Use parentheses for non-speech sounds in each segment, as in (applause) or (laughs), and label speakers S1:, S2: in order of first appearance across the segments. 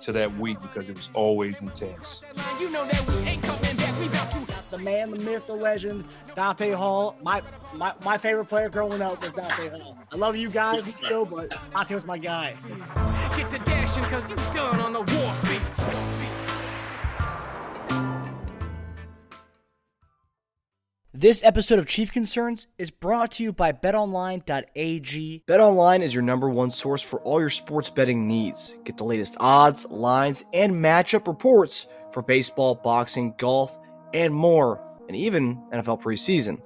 S1: to that week because it was always intense.
S2: You know that we ain't coming back. We about to
S3: the man, the myth, the legend, Dante Hall. My my, my favorite player growing up was Dante Hall. I love you guys in the show, but Dante was my guy.
S2: get to dashing because you done on the warfield.
S3: This episode of Chief Concerns is brought to you by betonline.ag.
S4: BetOnline is your number one source for all your sports betting needs. Get the latest odds, lines, and matchup reports for baseball, boxing, golf, and more, and even NFL preseason.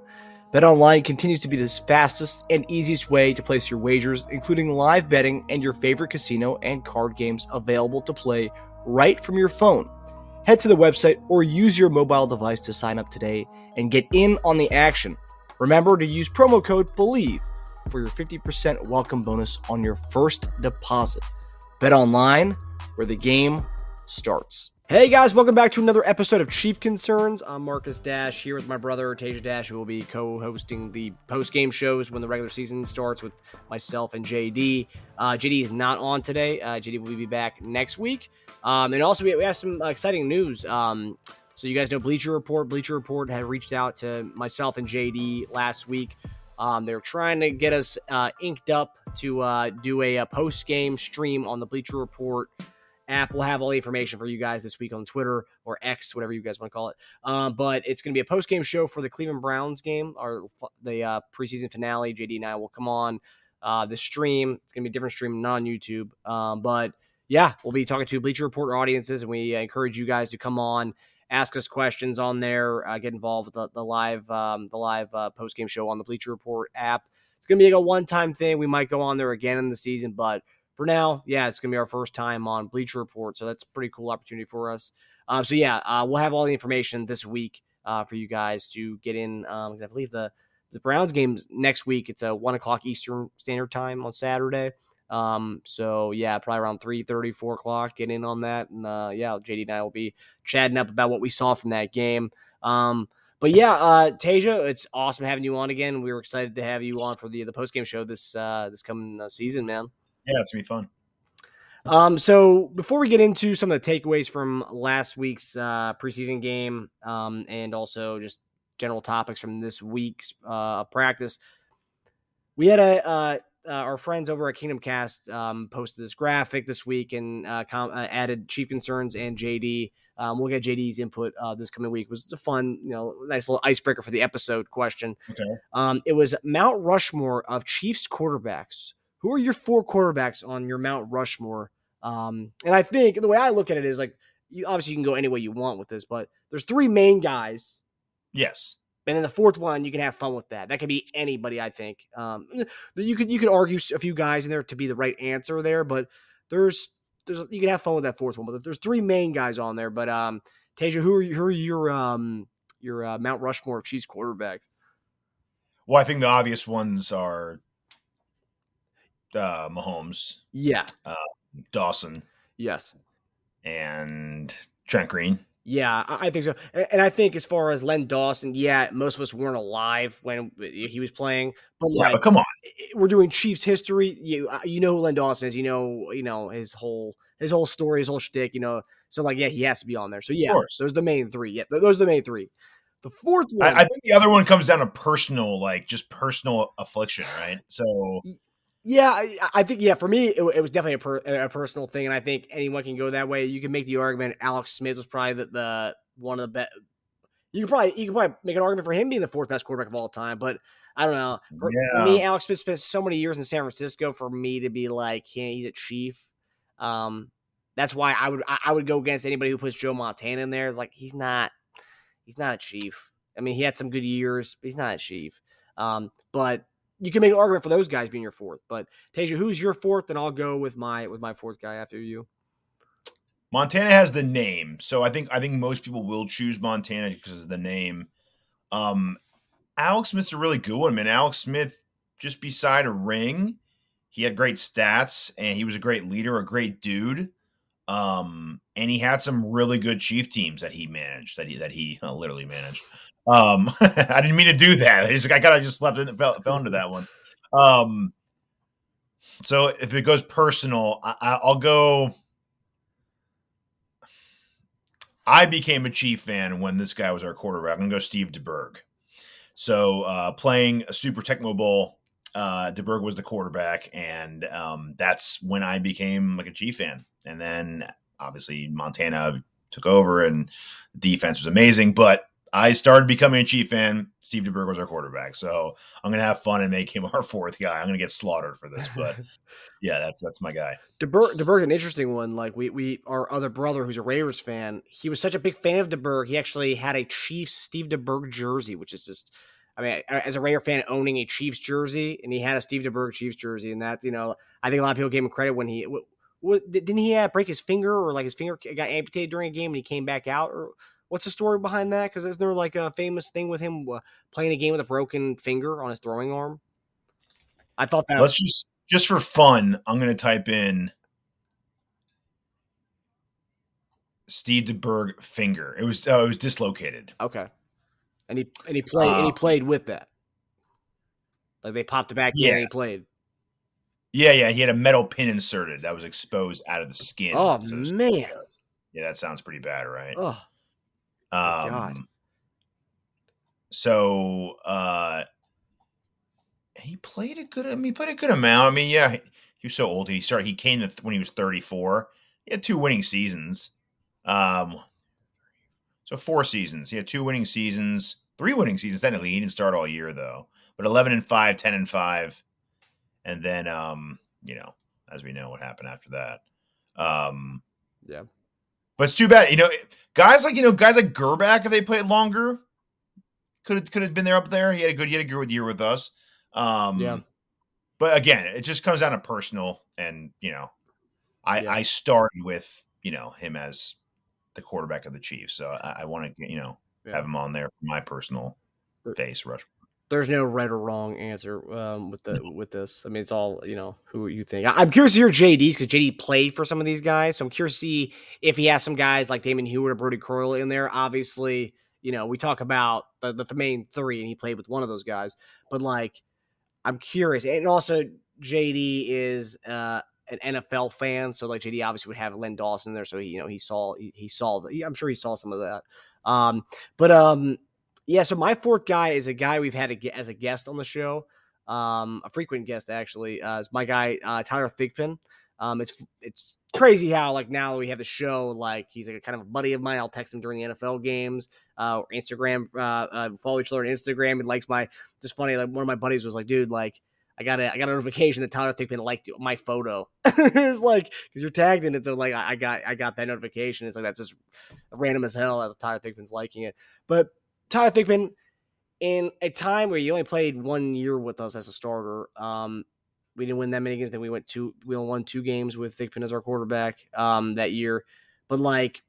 S4: BetOnline continues to be the fastest and easiest way to place your wagers, including live betting and your favorite casino and card games available to play right from your phone. Head to the website or use your mobile device to sign up today and get in on the action. Remember to use promo code BELIEVE for your 50% welcome bonus on your first deposit. Bet online where the game starts. Hey guys, welcome back to another episode of Chief Concerns. I'm Marcus Dash here with my brother Tasia Dash, who will be co-hosting the post-game shows when the regular season starts with myself and JD. Uh, JD is not on today. Uh, JD will be back next week. Um, and also, we, have some exciting news. Um, so you guys know Bleacher Report. Bleacher Report had reached out to myself and JD last week. Um, they're trying to get us uh, inked up to uh, do a, a post-game stream on the Bleacher Report app We'll have all the information for you guys this week on Twitter or X, whatever you guys want to call it. Um, but it's going to be a post game show for the Cleveland Browns game or the uh, preseason finale. JD and I will come on uh, the stream. It's going to be a different stream, not on YouTube. Um, but yeah, we'll be talking to Bleacher Report audiences, and we encourage you guys to come on. Ask us questions on there. Uh, get involved with the, the live um, the live uh, post game show on the Bleacher Report app. It's gonna be like a one time thing. We might go on there again in the season, but for now, yeah, it's to be our first time on Bleacher Report. So that's a pretty cool opportunity for us. Uh, so yeah, uh, we'll have all the information this week uh, for you guys to get in. Um, I believe the the Browns game's next week. It's a one o'clock Eastern Standard Time on Saturday. Um, so yeah, probably around 3 30, 4 o'clock, get in on that. And uh, yeah, JD and I will be chatting up about what we saw from that game. Um, but yeah, uh, Tasia, it's awesome having you on again. We were excited to have you on for the the post game show this uh, this coming uh, season, man.
S5: Yeah, it's gonna be fun.
S4: Um, so before we get into some of the takeaways from last week's uh, preseason game, um, and also just general topics from this week's uh, practice, we had a uh, uh, our friends over at Kingdom Kast um, posted this graphic this week and uh, com- uh, added Chief Concerns and JD. Um, we'll get JD's input uh, this coming week. It was a fun, you know, nice little icebreaker for the episode question.
S5: Okay.
S4: Um, it was Mount Rushmore of Chiefs quarterbacks who are your four quarterbacks on your Mount Rushmore? Um, and I think the way I look at it is like you obviously you can go any way you want with this, but there's three main guys.
S5: Yes.
S4: And then the fourth one, you can have fun with that. That could be anybody, I think. Um, you could you could argue a few guys in there to be the right answer there, but there's there's you can have fun with that fourth one. But there's three main guys on there. But um, Tasia, who are who are your um your uh, Mount Rushmore of Chiefs quarterbacks?
S5: Well, I think the obvious ones are uh, Mahomes,
S4: Yeah.
S5: uh, Dawson,
S4: Yes.
S5: and Trent Green.
S4: Yeah, I think so. And I think as far as Len Dawson, yeah, most of us weren't alive when he was playing. But
S5: Yeah,
S4: like,
S5: but come on.
S4: we're doing Chiefs history. You uh, you know who Len Dawson is. You know you know his whole his whole story, his whole shtick. You know, so like yeah, he has to be on there. So yeah, those are the main three. Yeah, those are the main three. The fourth one,
S5: I, I think the other one comes down to personal, like just personal affliction, right? So
S4: Yeah, I, I think yeah. For me, it, it was definitely a, per, a personal thing, and I think anyone can go that way. You can make the argument Alex Smith was probably the, the one of the best. You can probably you can probably make an argument for him being the fourth best quarterback of all time, but I don't know. For,
S5: Yeah.
S4: me, Alex Smith spent so many years in San Francisco for me to be like, yeah, he's a chief. Um, that's why I would I, I would go against anybody who puts Joe Montana in there. It's like he's not he's not a chief. I mean, he had some good years, but he's not a chief. Um, but you can make an argument for those guys being your fourth. But Tasia, who's your fourth? And I'll go with my with my fourth guy after you.
S5: Montana has the name, so I think I think most people will choose Montana because of the name. Um, Alex Smith's a really good one, man. Alex Smith, just beside a ring, he had great stats and he was a great leader, a great dude. Um, and he had some really good chief teams that he managed, that he that he uh, literally managed. Um, (laughs) I didn't mean to do that. I just I kind of just slept in, fell, fell into that one. Um, so if it goes personal, I, I'll go. I became a Chief fan when this guy was our quarterback. I'm gonna go Steve DeBerg. So uh, playing a Super Tecmo Bowl, uh, DeBerg was the quarterback, and um, that's when I became like a Chief fan. And then obviously Montana took over, and the defense was amazing. But I started becoming a Chief fan. Steve DeBerg was our quarterback, so I'm gonna have fun and make him (laughs) our fourth guy. I'm gonna get slaughtered for this, but (laughs) yeah, that's that's my guy.
S4: DeBerg, DeBerg's an interesting one. Like we, we, our other brother who's a Raiders fan, he was such a big fan of DeBerg. He actually had a Chiefs Steve DeBerg jersey, which is just, I mean, as a Raider fan, owning a Chiefs jersey, and he had a Steve DeBerg Chiefs jersey, and that, you know, I think a lot of people gave him credit when he, what, didn't he uh, break his finger or like his finger got amputated during a game and he came back out or what's the story behind that? Because isn't there like a famous thing with him uh, playing a game with a broken finger on his throwing arm? I thought that.
S5: Let's just just for fun, I'm gonna type in Steve DeBerg finger. It was oh, it was dislocated.
S4: Okay. And he and he played and he
S5: Uh,
S4: played with that. Like they popped it back in and he played.
S5: Yeah, yeah, he had a metal pin inserted that was exposed out of the skin.
S4: Oh
S5: So
S4: man.
S5: yeah, that sounds pretty bad, right?
S4: Oh
S5: um,
S4: God.
S5: So uh, he played a good. I mean, he played a good amount. I mean, yeah, he, he was so old. He started. He came th- when he was 34. He had two winning seasons. Um, so four seasons. He had two winning seasons, three winning seasons technically. He didn't start all year though. But 11 and 5, 10 and 5. And then um, you know, as we know what happened after that. Um
S4: Yeah.
S5: But it's too bad, you know, guys like, you know, guys like Grbac if they played longer could have could have been there up there. He had a good he had a good year with us. Um
S4: Yeah.
S5: But again, it just comes down to personal and, you know, I
S4: Yeah.
S5: I started with, you know, him as the quarterback of the Chiefs. So I, I want to, you know,
S4: Yeah.
S5: have him on there for my personal face rush.
S4: There's no right or wrong answer um, with the with this. I mean, it's all you know who you think. I, I'm curious to hear JD's because JD played for some of these guys, so I'm curious to see if he has some guys like Damon Huard or Brodie Croyle in there. Obviously, you know we talk about the, the, the main three, and he played with one of those guys. But like, I'm curious, and also JD is uh, an NFL fan, so like JD obviously would have Len Dawson there, so he you know he saw he, he saw the he- I'm sure he saw some of that. Um, but um, yeah, so my fourth guy is a guy we've had a, as a guest on the show, um, a frequent guest actually. Uh, is my guy uh, Tyler Thigpen. Um, it's it's crazy how like now we have the show, like he's like a kind of a buddy of mine. I'll text him during the NFL games, uh, or Instagram, uh, uh, follow each other on Instagram. He likes my just funny. Like one of my buddies was like, dude, like I got a I got a notification that Tyler Thigpen liked my photo. (laughs) it's like because you're tagged in it, so like I, I got I got that notification. It's like that's just random as hell that Tyler Thigpen's liking it, but. Tyler Thigpen, in a time where you only played one year with us as a starter, um, we didn't win that many games. Then we went two, we only won two games with Thigpen as our quarterback um, that year. But like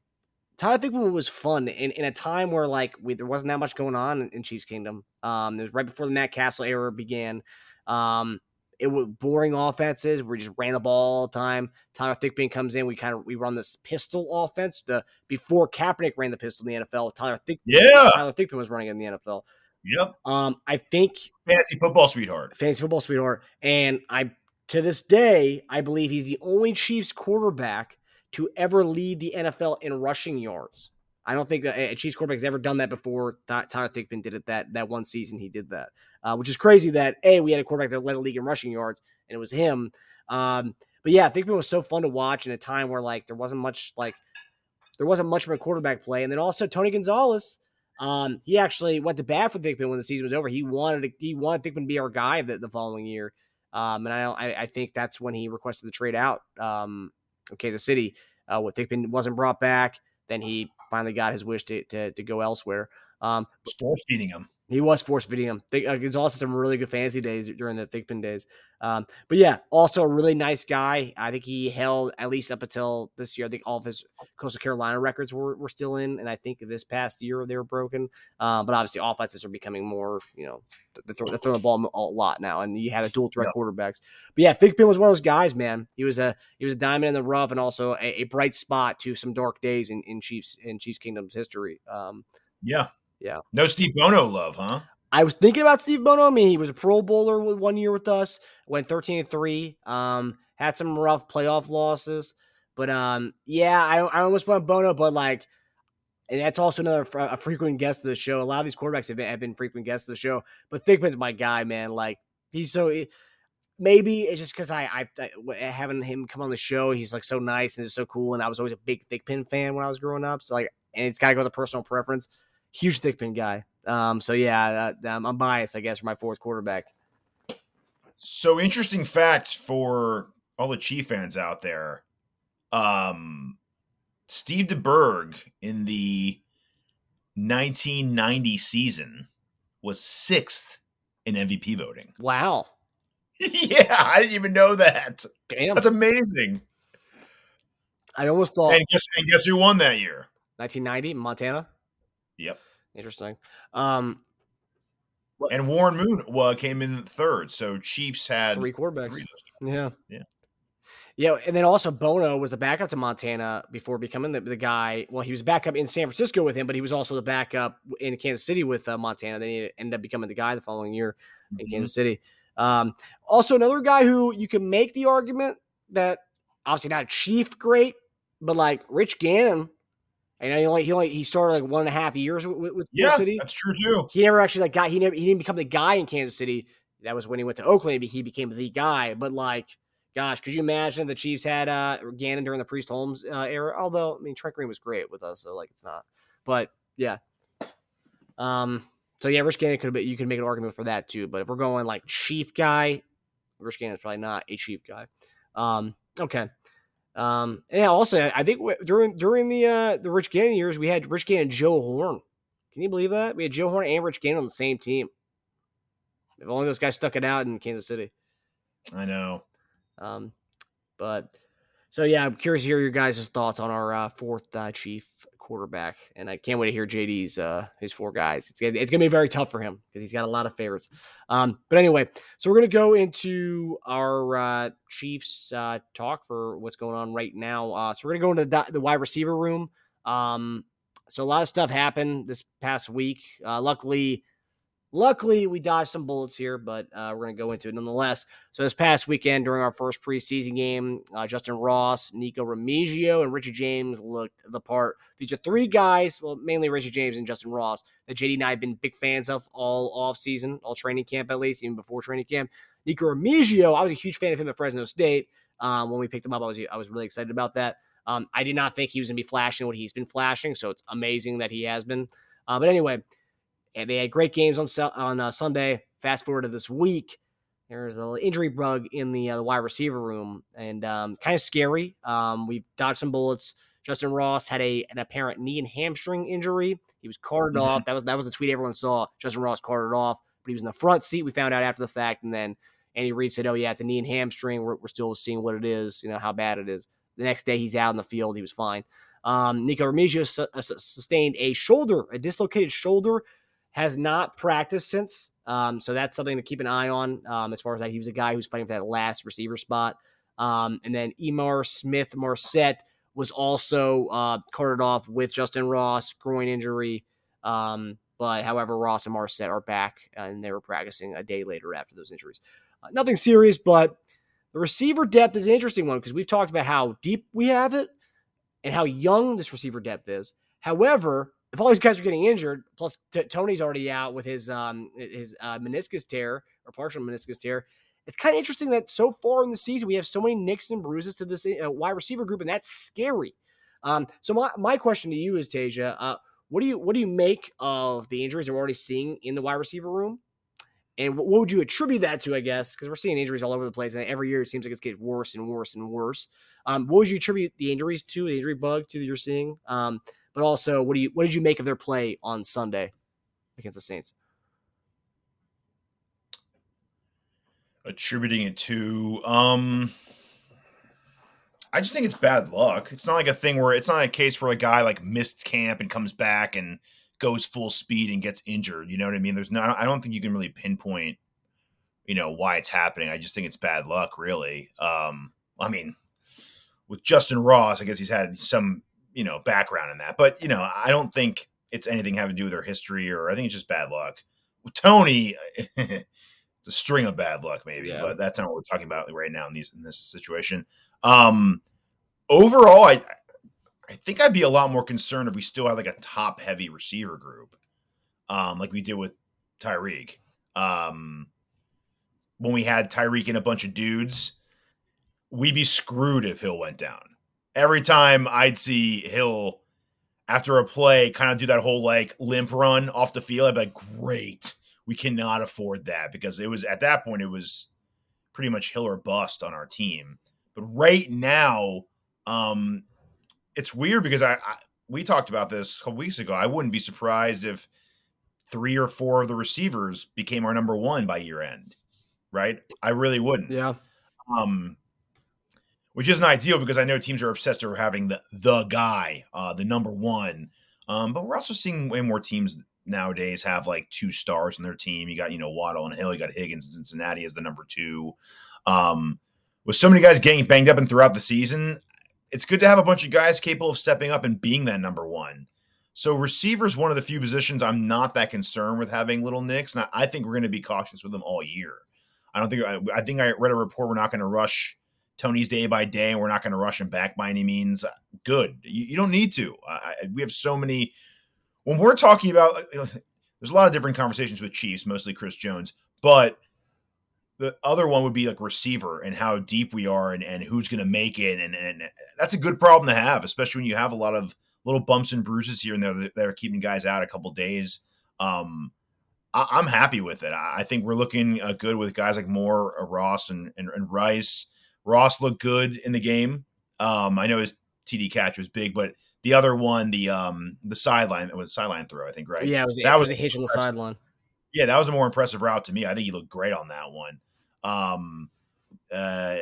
S4: Tyler Thigpen was fun in, in a time where like we, there wasn't that much going on in, in Chiefs Kingdom. Um, it was right before the Matt Cassel era began. Um, it was boring offenses. We just ran the ball all the time. Tyler Thigpen comes in. We kind of we run this pistol offense. The before Kaepernick ran the pistol in the NFL, Tyler Thigpen
S5: Yeah.
S4: Tyler Thigpen was running in the NFL.
S5: Yep.
S4: Um, I think
S5: Fantasy football sweetheart.
S4: fantasy football sweetheart, and I to this day I believe he's the only Chiefs quarterback to ever lead the NFL in rushing yards. I don't think a Chiefs quarterback has ever done that before. Ty- Tyler Thigpen did it that that one season. He did that, uh, which is crazy. That a we had a quarterback that led a league in rushing yards, and it was him. Um, but yeah, Thigpen was so fun to watch in a time where like there wasn't much like there wasn't much of a quarterback play, and then also Tony Gonzalez. Um, he actually went to bat for Thigpen when the season was over. He wanted to, he wanted Thigpen to be our guy the, the following year. Um, and I, I I think that's when he requested the trade out um, of Kansas City. Uh, what Thigpen wasn't brought back, then he finally got his wish to to, to go elsewhere. Um,
S5: Force feeding him.
S4: He was force fitting him. Think, uh, he's also some really good fantasy days during the Thigpen days. Um, but yeah, also a really nice guy. I think he held at least up until this year. I think all of his Coastal Carolina records were, were still in, and I think this past year they were broken. Um, but obviously, offenses are becoming more, you know, they're, throw, they're throwing the ball a lot now, and you had a dual threat
S5: Yep.
S4: quarterbacks. But yeah, Thigpen was one of those guys, man. He was a he was a diamond in the rough, and also a, a bright spot to some dark days in, in Chiefs in Chiefs Kingdom's history. Um,
S5: Yeah.
S4: Yeah.
S5: No Steve Bono love, huh?
S4: I was thinking about Steve Bono. I mean, he was a Pro Bowler with one year with us. Went thirteen and three. Um, had some rough playoff losses, but um, yeah, I I almost want Bono, but like, and that's also another a frequent guest of the show. A lot of these quarterbacks have been, have been frequent guests of the show, but Thigpen's my guy, man. Like, he's so. Maybe it's just because I, I, I having him come on the show. He's like so nice and so cool, and I was always a big Thigpen fan when I was growing up. So like, and it's got to go with the personal preference. Huge Thigpen guy. Um, so yeah, uh, I'm biased, I guess, for my fourth quarterback.
S5: So interesting fact for all the Chief fans out there. Um Steve DeBerg in the 1990 season was sixth in MVP voting. (laughs)
S4: Wow,
S5: yeah, I didn't even know that.
S4: damn!
S5: That's amazing.
S4: I almost thought
S5: And guess and guess who won that year?
S4: 1990 Montana.
S5: Yep.
S4: Interesting. Um,
S5: And Warren Moon came in third. So Chiefs had
S4: three quarterbacks.
S5: three.
S4: Yeah.
S5: Yeah.
S4: Yeah, and then also Bono was the backup to Montana before becoming the, the guy. Well, he was backup in San Francisco with him, but he was also the backup in Kansas City with uh, Montana. Then he ended up becoming the guy the following year in
S5: Mhm.
S4: Kansas City. Um, also, another guy who you can make the argument that obviously not a chief great, but like Rich Gannon. Know he only he only he started like one and a half years with, with
S5: Yeah,
S4: Kansas City.
S5: that's true too.
S4: He never actually like got he never he didn't become the guy in Kansas City. That was when he went to Oakland. He became the guy. But like, gosh, could you imagine the Chiefs had uh Gannon during the Priest Holmes uh, era? Although I mean Trent Green was great with us, so like it's not. But yeah. Um. So yeah, Rich Gannon could have. You could make an argument for that too. But if we're going like Chief guy, Rich Gannon's probably not a Chief guy. Um. Okay. Um. And yeah. Also, I think during during the uh the Rich Gannon years, we had Rich Gannon and Joe Horn. Can you believe that? We had Joe Horn and Rich Gannon on the same team. If only those guys stuck it out in Kansas City.
S5: I know.
S4: Um, but so yeah, I'm curious to hear your guys' thoughts on our uh, fourth uh, chief quarterback, and I can't wait to hear JD's uh, his four guys. It's it's gonna be very tough for him because he's got a lot of favorites. Um, but anyway, so we're gonna go into our uh, Chiefs uh, talk for what's going on right now. Uh, so we're gonna go into the, the wide receiver room. Um, so a lot of stuff happened this past week. Uh, luckily, luckily we dodged some bullets here, but uh, we're gonna go into it nonetheless. So this past weekend during our first preseason game, uh, Justin Ross, Nikko Remigio, and Richie James looked the part. These are three guys, well, mainly Richie James and Justin Ross, that JD and I have been big fans of all off season, all training camp at least, even before training camp. Nikko Remigio, I was a huge fan of him at Fresno State. Um, when we picked him up, I was I was really excited about that. Um, I did not think he was going to be flashing what he's been flashing, so it's amazing that he has been. Uh, but anyway, and they had great games on on uh, Sunday. Fast forward to this week, there's a little injury bug in the, uh, the wide receiver room, and um, kind of scary. Um, we've dodged some bullets. Justin Ross had a an apparent knee and hamstring injury. He was carted
S5: Mhm.
S4: off. That was that was the tweet everyone saw. Justin Ross carted off, but he was in the front seat. We found out after the fact, and then Andy Reid said, "Oh yeah, it's a knee and hamstring. We're, we're still seeing what it is. You know how bad it is." The next day, he's out in the field. He was fine. Um, Nikko Remigio su- uh, su- sustained a shoulder, a dislocated shoulder, has not practiced since. Um, so that's something to keep an eye on. Um, as far as that, he was a guy who's fighting for that last receiver spot. Um, and then Ihmir Smith-Marsette was also uh, carted off with Justin Ross, groin injury. Um, but however, Ross and Marsette are back and they were practicing a day later after those injuries. Uh, nothing serious, but the receiver depth is an interesting one because we've talked about how deep we have it and how young this receiver depth is. However, if all these guys are getting injured, plus t- Tony's already out with his um his uh, meniscus tear or partial meniscus tear, it's kind of interesting that so far in the season we have so many nicks and bruises to this uh, wide receiver group, and that's scary. Um, so my, my question to you is, Tasia, uh, what do you what do you make of the injuries we're already seeing in the wide receiver room? And what, what would you attribute that to? I guess because we're seeing injuries all over the place, and every year it seems like it's getting worse and worse and worse. Um, what would you attribute the injuries to, the injury bug to that you're seeing? Um, but also what do you what did you make of their play on Sunday against the Saints?
S5: Attributing it to um I just think it's bad luck. It's not like a thing where it's not a case where a guy like missed camp and comes back and goes full speed and gets injured. You know what I mean? There's no I don't think you can really pinpoint you know why it's happening. I just think it's bad luck really. Um I mean with Justin Ross, I guess he's had some you know, background in that. But, you know, I don't think it's anything having to do with their history or I think it's just bad luck. Tony, (laughs) it's a string of bad luck, maybe,
S4: Yeah.
S5: but that's not what we're talking about right now in these in this situation. Um overall, I I think I'd be a lot more concerned if we still had like a top heavy receiver group, um, like we did with Tyreek. Um, when we had Tyreek and a bunch of dudes, we'd be screwed if Hill went down. Every time I'd see Hill after a play kind of do that whole like limp run off the field, I'd be like, great. We cannot afford that because it was at that point, it was pretty much Hill or bust on our team. But right now, um, it's weird because I, I we talked about this a couple weeks ago. I wouldn't be surprised if three or four of the receivers became our number one by year end. Right? I really wouldn't.
S4: Yeah.
S5: Um, which isn't ideal because I know teams are obsessed over having the the guy, uh, the number one. Um, but we're also seeing way more teams nowadays have like two stars in their team. You got you know Waddle and Hill. You got Higgins in Cincinnati as the number two. Um, with so many guys getting banged up and throughout the season, it's good to have a bunch of guys capable of stepping up and being that number one. So receiver's one of the few positions I'm not that concerned with having little nicks, and I, I think we're going to be cautious with them all year. I don't think I, I think I read a report we're not going to rush Tony's day by day, and we're not going to rush him back by any means. Good, you, you don't need to. We have so many. When we're talking about, there's a lot of different conversations with Chiefs, mostly Chris Jones, but the other one would be like receiver and how deep we are and, and who's going to make it, and, and that's a good problem to have, especially when you have a lot of little bumps and bruises here and there that are keeping guys out a couple days. Um, I, I'm happy with it. I, I think we're looking uh, good with guys like Moore, uh, Ross, and, and and Rice. Ross looked good in the game. Um, I know his TD catch was big, but the other one, the um the sideline, it was a sideline throw, I think, right?
S4: Yeah, it was,
S5: That
S4: it was
S5: was
S4: a hitch on the sideline.
S5: Yeah, that was a more impressive route to me. I think he looked great on that one. Um, uh,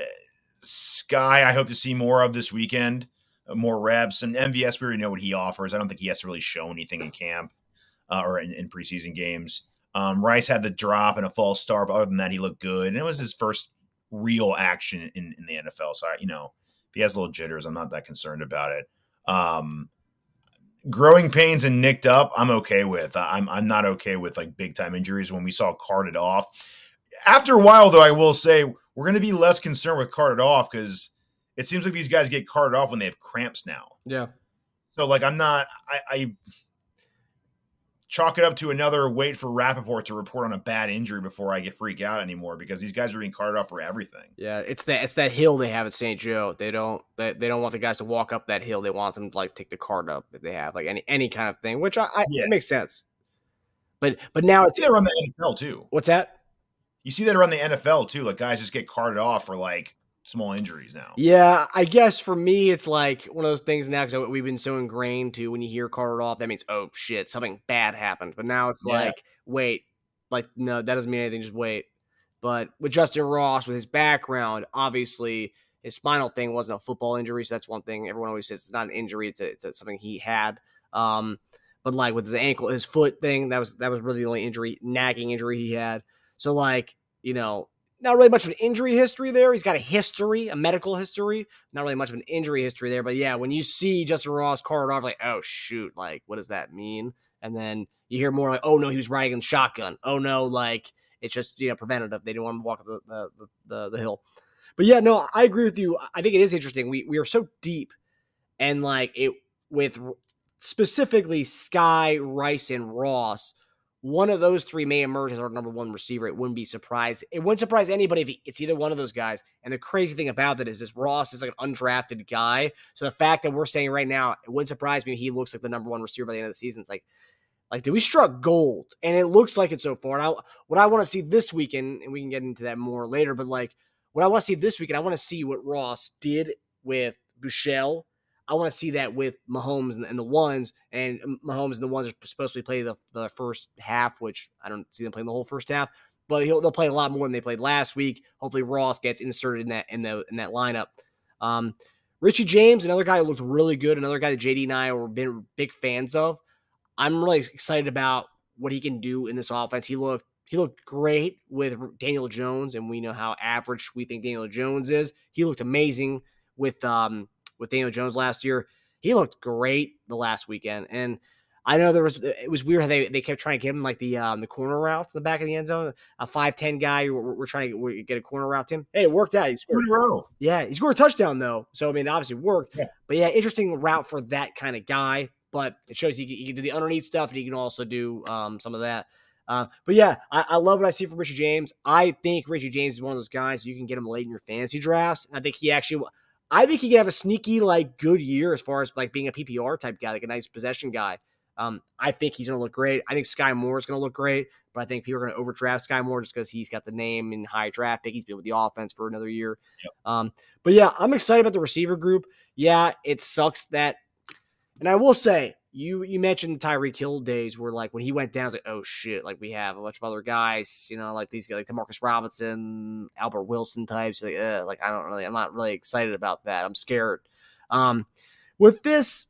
S5: Sky, I hope to see more of this weekend, uh, more reps, and MVS. We already know what he offers. I don't think he has to really show anything in camp uh, or in, in preseason games. Um, Rice had the drop and a false start, but other than that, he looked good, and it was his first real action in, in the NFL. So, I, you know, if he has little jitters, I'm not that concerned about it. Um, growing pains and nicked up, I'm okay with. I'm I'm not okay with like big time injuries when we saw carted off. After a while, though, I will say we're going to be less concerned with carted off because it seems like these guys get carted off when they have cramps now.
S4: Yeah.
S5: So like I'm not I, I chalk it up to another wait for Rapoport to report on a bad injury before I get freak out anymore because these guys are being carted off for everything.
S4: Yeah, it's that it's that hill they have at St. Joe. They don't they, they don't want the guys to walk up that hill. They want them to like take the cart up if they have like any any kind of thing, which I, I
S5: Yeah.
S4: it makes sense. But but now it's
S5: that around the NFL too.
S4: what's that?
S5: You see that around the NFL too. Like guys just get carted off for like small injuries now.
S4: Yeah, I guess for me it's like one of those things now because we've been so ingrained to when you hear carted off, that means oh shit, something bad happened. But now it's
S5: Yeah.
S4: like wait, like no, that doesn't mean anything. Just wait. But with Justin Ross, with his background, obviously his spinal thing wasn't a football injury, so that's one thing everyone always says it's not an injury; it's, a, it's a, something he had. Um, but like with his ankle, his foot thing, that was that was really the only injury, nagging injury he had. So like you know, not really much of an injury history there. He's got a history, a medical history. Not really much of an injury history there. But yeah, when you see Justin Ross carted off, like, oh shoot, like what does that mean? And then you hear more like, oh no, he was riding in shotgun. Oh no, like it's just you know preventative. They didn't want him to walk up the, the, the, the hill. But yeah, no, I agree with you. I think it is interesting. We we are so deep, and like it with specifically Sky, Rice, and Ross one of those three may emerge as our number one receiver. It wouldn't be surprised. It wouldn't surprise anybody if it's either one of those guys. And the crazy thing about that is this Ross is like an undrafted guy. So the fact that we're saying right now, it wouldn't surprise me he looks like the number one receiver by the end of the season. It's like, like, did we struck gold? And it looks like it so far. And I, what I want to see this weekend, and we can get into that more later, but like what I want to see this weekend, I want to see what Ross did with Buechele. I want to see that with Mahomes and, and the ones, and Mahomes and the ones are supposed to play the, the first half, which I don't see them playing the whole first half. but they'll play a lot more than they played last week. Hopefully, Ross gets inserted in that in the in that lineup. Um, Richie James, another guy who looked really good, another guy that JD and I were been big fans of. I'm really excited about what he can do in this offense. He looked he looked great with Daniel Jones, and we know how average we think Daniel Jones is. He looked amazing with um with Daniel Jones last year. He looked great the last weekend, and I know there was it was weird how they, they kept trying to give him like the um the corner route to the back of the end zone. A five ten guy, we're, we're trying to get a corner route to him. Hey, it worked out. He scored.
S5: A row.
S4: Yeah, he scored a touchdown though. So I mean, obviously it worked.
S5: Yeah.
S4: But yeah, interesting route for that kind of guy. But it shows he can, he can do the underneath stuff, and he can also do um, some of that. Uh, but yeah, I, I love what I see from Richie James. I think Richie James is one of those guys you can get him late in your fantasy drafts. And I think he actually, I think he can have a sneaky like good year as far as like being a PPR type guy, like a nice possession guy. Um, I think he's going to look great. I think Sky Moore is going to look great, but I think people are going to overdraft Sky Moore just because he's got the name and high draft pick. He's been with the offense for another year.
S5: Yep.
S4: Um, but yeah, I'm excited about the receiver group. Yeah, it sucks that, and I will say, you you mentioned Tyreek Hill days where like when he went down, it's like oh shit, like we have a bunch of other guys, you know, like these guys like Demarcus Robinson, Albert Wilson types. Like, uh, like I don't really, I'm not really excited about that. I'm scared. Um, with this,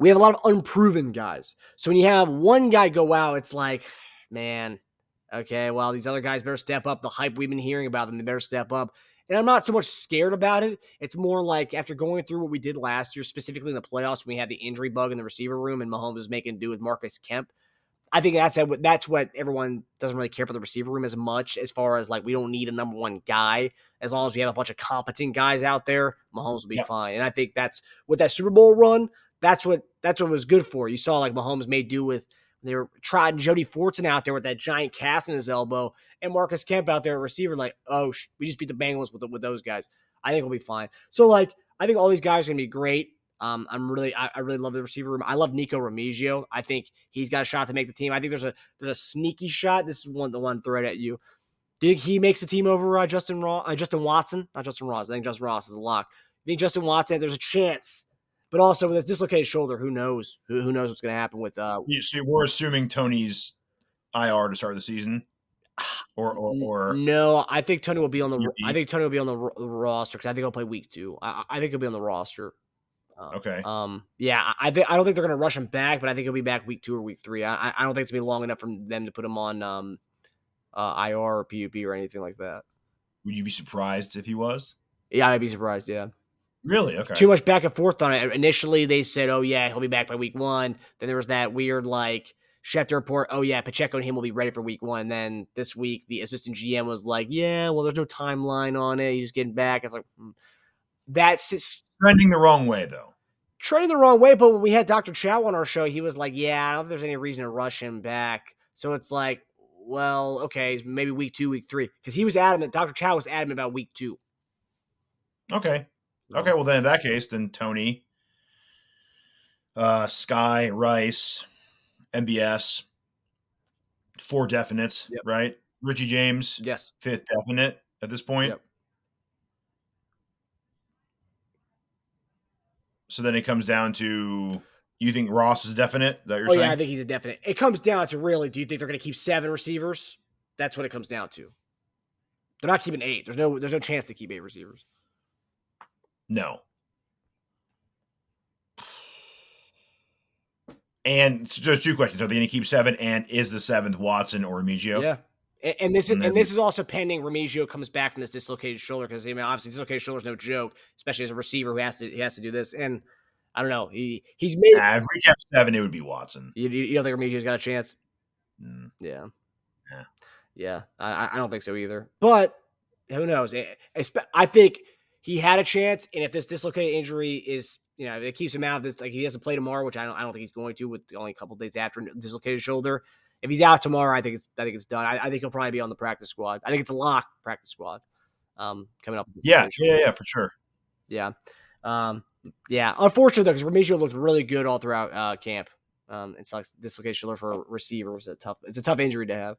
S4: we have a lot of unproven guys. So when you have one guy go out, it's like, man, okay, well these other guys better step up. The hype we've been hearing about them, they better step up. And I'm not so much scared about it. It's more like after going through what we did last year, specifically in the playoffs, when we had the injury bug in the receiver room and Mahomes was making do with Marcus Kemp. I think that's that's what everyone doesn't really care about the receiver room as much as far as like we don't need a number one guy as long as we have a bunch of competent guys out there. Mahomes will be
S5: Yeah.
S4: fine, and I think that's what that Super Bowl run. That's what that's what was good for. You saw like Mahomes made do with they were trotting Jody Fortson out there with that giant cast in his elbow, and Marcus Kemp out there, at receiver, like, oh, sh- we just beat the Bengals with with those guys. I think we'll be fine. So like, I think all these guys are gonna be great. Um, I'm really, I, I really love the receiver room. I love Nikko Remigio. I think he's got a shot to make the team. I think there's a there's a sneaky shot. This is one the one thread at you. Think he makes the team over uh, Justin Ross, uh, Justin Watson, not Justin Ross. I think Justin Ross is a lock. I think Justin Watson. There's a chance, but also with his dislocated shoulder, who knows? Who, who knows what's going to happen with uh,
S5: You- So we're assuming Tony's IR to start the season, or or, or
S4: no, I think Tony will be on the. I think Tony will be on the, ro- roster because I think he'll play week two. I, I think he'll be on the roster. Um,
S5: Okay.
S4: Um. Yeah. I think I don't think they're gonna rush him back, but I think he'll be back week two or week three. I I- I don't think it's gonna be long enough for them to put him on um, uh, IR or PUP or anything like that.
S5: would you be surprised if he was?
S4: Yeah, I'd be surprised. Yeah.
S5: Really? Okay.
S4: Too much back and forth on it. Initially, they said, "Oh yeah, he'll be back by week one." Then there was that weird like Schefter report. Oh yeah, Pacheco and him will be ready for week one. Then this week, the assistant GM was like, "Yeah, well, there's no timeline on it. He's just getting back." It's like hmm. that's just
S5: Trending the wrong way though.
S4: trending the wrong way. But when we had Dr. Chao on our show, he was like, "Yeah, I don't think there's any reason to rush him back." So it's like, well, okay, maybe week two, week three, because he was adamant. Dr. Chao was adamant about week two.
S5: Okay. Okay. Well, then in that case, then Tony, uh, Sky, Rice, MVS, four definites,
S4: Yep.
S5: right? Richie James,
S4: Yes.
S5: fifth definite at this point.
S4: Yep.
S5: So then it comes down to you think Ross is definite? That you're
S4: Oh
S5: saying?
S4: yeah, I think he's a definite. It comes down to really, do you think they're going to keep seven receivers? That's what it comes down to. They're not keeping eight. There's no, there's no chance to keep eight receivers.
S5: No. And so there's two questions: Are they going to keep seven? And is the seventh Watson or Remigio?
S4: Yeah. And, and this is
S5: And
S4: and, this is also pending Remigio comes back from this dislocated shoulder because I mean obviously dislocated shoulder is no joke, especially as a receiver who has to he has to do this. And I don't know, he he's made.
S5: Nah, we kept seven, it would be Watson.
S4: You, you don't think Remigio's got a chance?
S5: Mm.
S4: Yeah.
S5: Yeah.
S4: Yeah. I, I- I don't think so either. But who knows? It- espe- I think he had a chance. And if this dislocated injury is, you know, if it keeps him out of this, like he to play tomorrow, which I don't, I don't think he's going to with only a couple days after dislocated shoulder. If he's out tomorrow, I think it's, I think it's done. I, I think he'll probably be on the practice squad. I think it's a lock practice squad. Um, coming up.
S5: Yeah, yeah, yeah, for sure.
S4: Yeah. Um, yeah. Unfortunately, though, because Remigio looked really good all throughout uh, camp. Um, it's like dislocated shoulder for a receiver was a tough. It's a tough injury to have.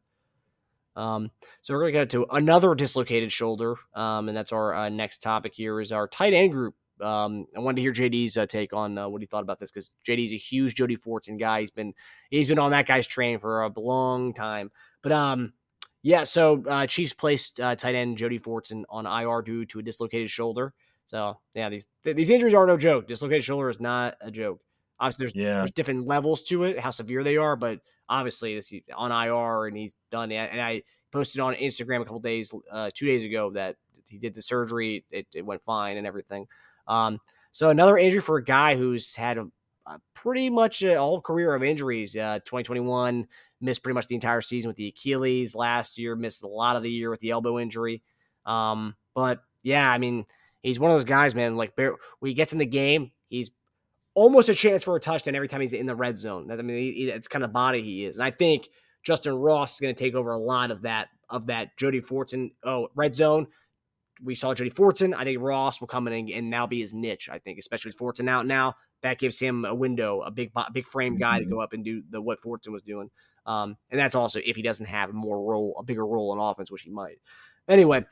S4: Um, so we're gonna go to another dislocated shoulder. Um, and that's our uh, next topic here is our tight end group. Um, I wanted to hear JD's uh, take on uh, what he thought about this because JD's a huge Jody Fortson guy. He's been he's been on that guy's train for a long time. But um, Yeah, so uh, Chiefs placed uh, tight end Jody Fortson on IR due to a dislocated shoulder. So yeah, these th- these injuries are no joke. Dislocated shoulder is not a joke. Obviously, there's
S5: Yeah.
S4: there's different levels to it, how severe they are, but obviously this is on IR and he's done it. And I posted on Instagram a couple days, uh, two days ago that he did the surgery. It, it went fine and everything. Um, so another injury for a guy who's had a, a pretty much a whole career of injuries. Uh, 2021 missed pretty much the entire season with the Achilles. Last year missed a lot of the year with the elbow injury. Um, but yeah, I mean, he's one of those guys, man. Like when he gets in the game, he's almost a chance for a touchdown every time he's in the red zone. I mean, he, he- it's kind of body he is, and I think Justin Ross is going to take over a lot of that of that Jody Fortson. Oh, red zone. We saw Jody Fortson. I think Ross will come in and, and now be his niche. I think, especially with Fortson out now, that gives him a window, a big, big frame guy to go up and do the what Fortson was doing. Um, and that's also if he doesn't have more role, a bigger role in offense, which he might. Anyway,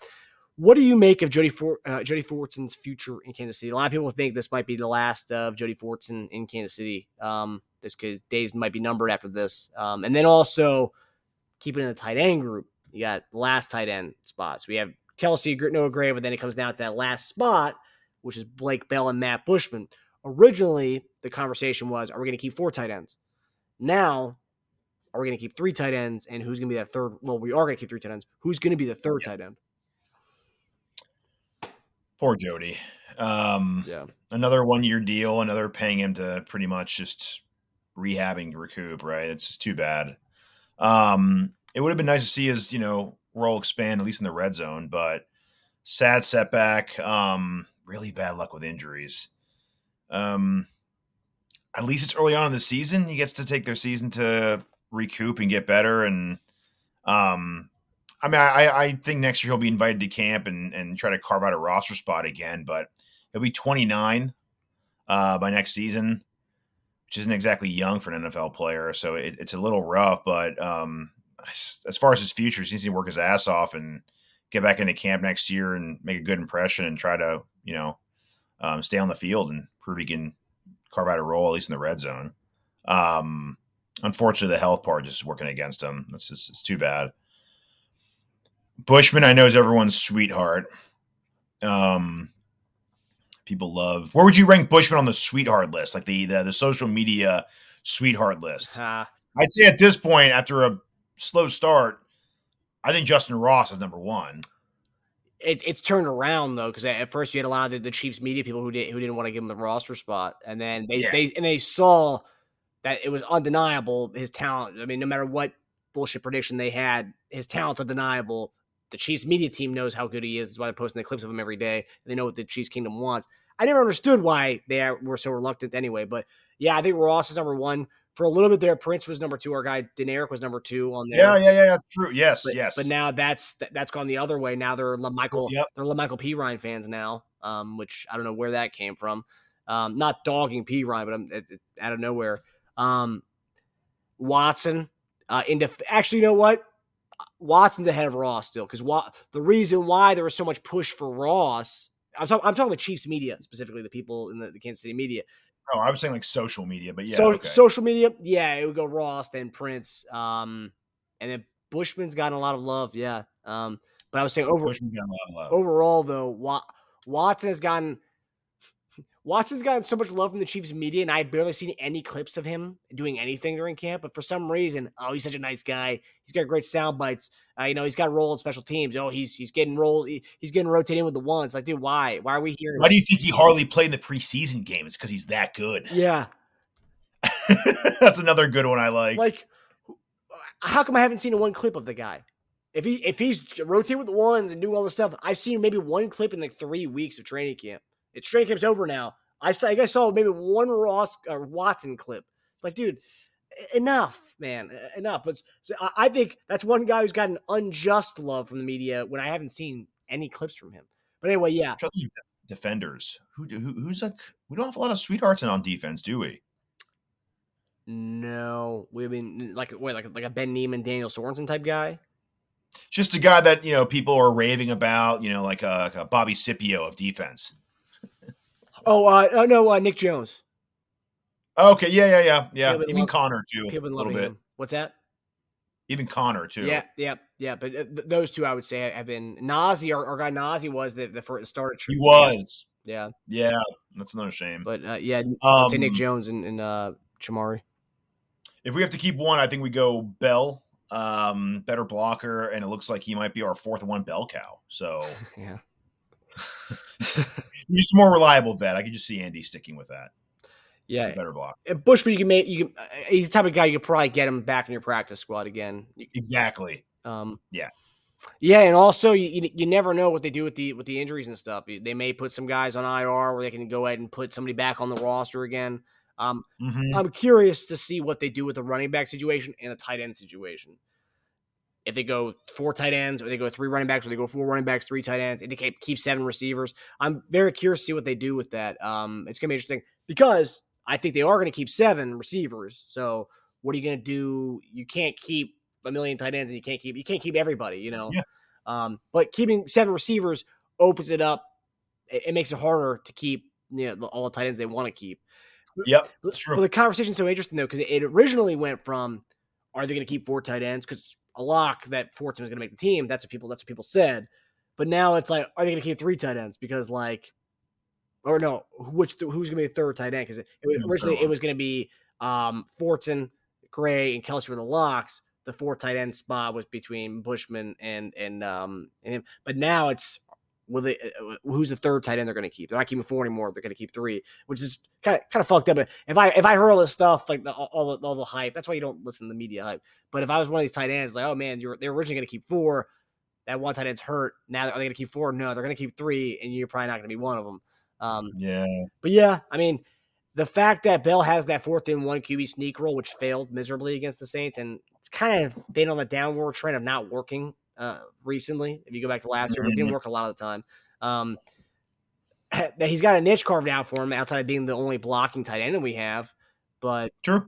S4: what do you make of Jody For, uh, Jody Fortson's future in Kansas City? A lot of people think this might be the last of Jody Fortson in Kansas City. Um, just because days might be numbered after this. Um, and then also keeping in the tight end group, you got the last tight end spots. We have Kelce, Noah Gray, but then it comes down to that last spot, which is Blake Bell and Matt Bushman. Originally, the conversation was, are we going to keep four tight ends? Now, are we going to keep three tight ends? And who's going to be that third? Well, we are going to keep three tight ends. Who's going to be the third tight end?
S5: Poor Jody. Um,
S4: Yeah.
S5: another one year deal, another paying him to pretty much just rehabbing to recoup, right? It's just too bad. Um, it would have been nice to see his, you know, role expand, at least in the red zone, but sad setback. Um, really bad luck with injuries. Um, at least it's early on in the season. He gets to take their season to recoup and get better. And um, I mean, I, I think next year he'll be invited to camp and, and try to carve out a roster spot again, but he'll be 29 uh, by next season, which isn't exactly young for an NFL player. So it, it's a little rough, but um, as far as his future, he needs to work his ass off and get back into camp next year and make a good impression and try to, you know, um, stay on the field and prove he can carve out a role, at least in the red zone. Um, unfortunately, the health part just working against him. That's just, it's too bad. Bushman, I know, is everyone's sweetheart. Um, people love. Where would you rank Bushman on the sweetheart list, like the the, the social media sweetheart list?
S4: Uh,
S5: I'd say at this point, after a slow start, I think Justin Ross is number one.
S4: it, it's turned around though, because at first you had a lot of the, the Chiefs media people who didn't who didn't want to give him the roster spot, and then they
S5: Yeah.
S4: they and they saw that it was undeniable his talent. I mean, no matter what bullshit prediction they had, his talent's undeniable. The Chiefs media team knows how good he is. That's why they're posting the clips of him every day. They know what the Chiefs Kingdom wants. I never understood why they were so reluctant anyway. But yeah, I think Ross is number one. For a little bit there, Prince was number two. Our guy Deneric was number two on there.
S5: Yeah, yeah, yeah, that's true. Yes,
S4: But,
S5: yes.
S4: But now that's that- that's gone the other way. Now they're Michael
S5: Yep.
S4: they're Michael P Ryan fans now, um, which I don't know where that came from. Um, not dogging P Ryan, but I'm it, it- out of nowhere. Um, Watson uh, into actually, you know what? Watson's ahead of Ross still because Wa- the reason why there was so much push for Ross. I'm talking. I'm talking about Chiefs media specifically, the people in the, the Kansas City media.
S5: oh, I was saying like social media, but yeah,
S4: so
S5: okay.
S4: social media, yeah, it would go Ross, then Prince, um, and then Bushman's gotten a lot of love, yeah. Um, but I was saying over
S5: a lot of love.
S4: overall though, Wa- Watson has gotten Watson's gotten so much love from the Chiefs media, and I've barely seen any clips of him doing anything during camp. But for some reason, oh, he's such a nice guy. He's got great sound bites. Uh, you know, he's got a role in special teams. Oh, he's he's getting rolled. he- he's getting rotated in with the ones. Like, dude, why? Why are we here?
S5: Why do you think he hardly played in the preseason game? It's because he's that good. (laughs)
S4: yeah,
S5: That's another good one I like.
S4: like how come I haven't seen a one clip of the guy? If he if he's rotating with the ones and doing all this stuff, I've seen maybe one clip in like three weeks of training camp. It's training camp's over now. I saw I I saw maybe one Ross or Watson clip. Like, dude, enough, man, enough. But so I, I think that's one guy who's gotten unjust love from the media when I haven't seen any clips from him. But anyway, yeah,
S5: I'm trying to think of def- defenders. Who, who who's like? We don't have a lot of sweethearts in on defense, do we?
S4: no, we mean like wait, like like a Ben Niemann, Daniel Sorensen type guy.
S5: Just a guy that you know people are raving about. You know, like a, like a Bobby Scipio of defense.
S4: Oh, uh, oh no, uh, Nick Jones.
S5: Okay, yeah, yeah, yeah, yeah. Mean
S4: love-
S5: Conner too?
S4: People
S5: a little bit.
S4: him. What's that?
S5: Even Conner too.
S4: Yeah, yeah, yeah. But uh, th- those two, I would say, have been Nazeeh. Our, our guy Nazeeh was the the first started.
S5: he was.
S4: Yeah,
S5: Yeah, that's another shame.
S4: but uh, yeah,
S5: um,
S4: Nick Jones and, and uh, Chamarri.
S5: if we have to keep one, I think we go Bell, um, better blocker, and it looks like he might be our fourth one bell cow. So (laughs)
S4: Yeah, (laughs) (laughs)
S5: he's a more reliable vet. I could just see Andy sticking with that.
S4: yeah.
S5: Better block.
S4: Bushman, you can make you can. Uh, he's the type of guy you could probably get him back in your practice squad again.
S5: Exactly.
S4: Um,
S5: Yeah.
S4: yeah, and also you, you never know what they do with the with the injuries and stuff. They may put some guys on IR where they can go ahead and put somebody back on the roster again. Um,
S5: Mhm.
S4: I'm curious to see what they do with the running back situation and the tight end situation. If they go four tight ends, or they go three running backs, or they go four running backs, three tight ends, and they keep keep seven receivers. I'm very curious to see what they do with that. Um, it's gonna be interesting because I think they are gonna keep seven receivers. So what are you gonna do? You can't keep a million tight ends, and you can't keep you can't keep everybody. You know.
S5: Yeah.
S4: Um, but keeping seven receivers opens it up. It, it makes it harder to keep you know, all the tight ends they want to keep.
S5: Yep. That's true.
S4: Well, the conversation's so interesting though because it originally went from, are they going to keep four tight ends? Because a lock that Fortson was going to make the team. That's what people. That's what people said. But now it's like, are they going to keep three tight ends? Because like, or no, which who's going to be the third tight end? Because it, it was originally it was going to be um Fortson, Gray, and Kelce were the locks. The four tight end spot was between Bushman and and um and him. But now it's will they uh, who's the third tight end they're going to keep? They're not keeping four anymore. They're going to keep three, which is kind of kind of fucked up. But if I if I heard all this stuff like the, all, all the all the hype, that's why you don't listen to the media hype. But if I was one of these tight ends, like oh man, you're they're originally going to keep four. That one tight end's hurt. Now are they going to keep four? No, they're going to keep three, and you're probably not going to be one of them. Um,
S5: yeah.
S4: but yeah, I mean, the fact that Bell has that fourth and one QB sneak role, which failed miserably against the Saints, and it's kind of been on the downward trend of not working uh, recently. If you go back to last year, it didn't work a lot of the time. Um, that he's got a niche carved out for him outside of being the only blocking tight end we have. But
S5: True.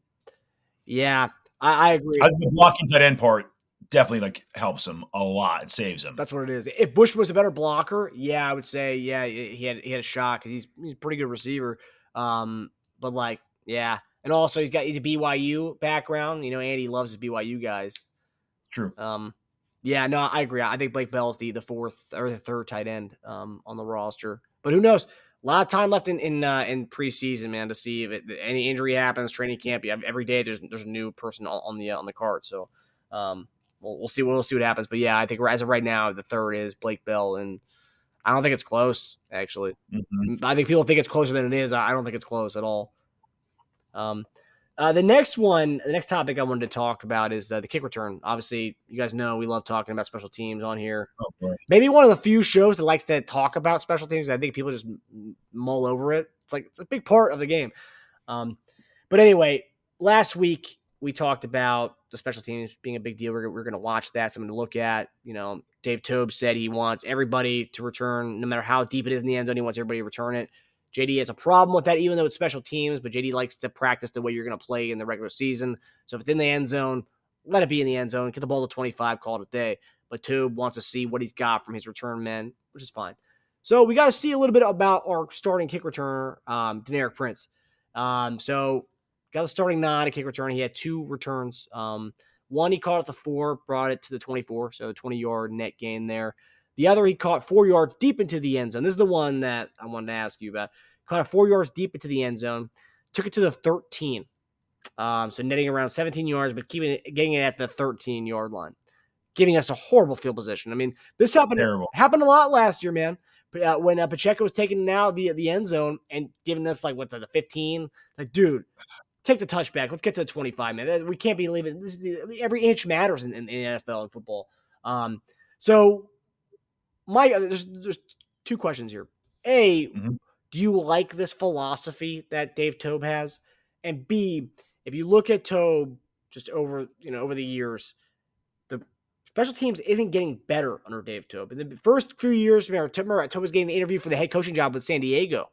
S4: yeah, I, I agree.
S5: I the blocking tight end part definitely like helps him a lot. It saves him.
S4: That's what it is. If Bush was a better blocker, yeah, I would say yeah, he had he had a shot because he's he's a pretty good receiver. Um, but like yeah, and also he's got he's a BYU background. You know, Andy loves his BYU guys.
S5: True.
S4: Um, yeah, no, I agree. I think Blake Bell's the the fourth or the third tight end um on the roster. But who knows? A lot of time left in in uh, in preseason, man, to see if it, any injury happens. Training camp, you have, every day there's there's a new person on, the uh, on the card. So, um, we'll, we'll see we'll see what happens. But yeah, I think as of right now, the third is Blake Bell, and I don't think it's close. Actually,
S5: Mhm.
S4: I think people think it's closer than it is. I I don't think it's close at all. Um, uh, the next one, the next topic I wanted to talk about is the, the kick return. Obviously, you guys know we love talking about special teams on here.
S5: Oh, boy.
S4: Maybe one of the few shows that likes to talk about special teams. I think people just mull over it. It's like it's a big part of the game. Um, but anyway, last week we talked about the special teams being a big deal. We're, we're going to watch that, something to look at. You know, Dave Toub said he wants everybody to return, no matter how deep it is in the end zone. He wants everybody to return it. JD has a problem with that, even though it's special teams. But JD likes to practice the way you're going to play in the regular season. So if it's in the end zone, let it be in the end zone. Get the ball to 25, call it a day. But Toub wants to see what he's got from his return men, which is fine. So we got to see a little bit about our starting kick returner, um, Deneric Prince. Um, so got the starting nine, a kick return. He had two returns. Um, one he caught at the four, brought it to the 24, so 20 yard net gain there. The other he caught four yards deep into the end zone. This is the one that I wanted to ask you about. Caught it four yards deep into the end zone, took it to the 13. Um, so netting around 17 yards, but keeping it, getting it at the 13 yard line, giving us a horrible field position. I mean, this happened
S5: Terrible.
S4: happened a lot last year, man. Uh, when uh, Pacheco was taking now the the end zone and giving us like what the 15, like dude, take the touchback. Let's get to the 25, man. We can't be leaving. This is, every inch matters in, in, in NFL and football. Um, so my uh, there's there's two questions here. A,
S5: Mhm.
S4: do you like this philosophy that Dave Toub has? And B, if you look at Toub just over you know over the years, the special teams isn't getting better under Dave Toub. In the first few years, remember, remember Toub was getting an interview for the head coaching job with San Diego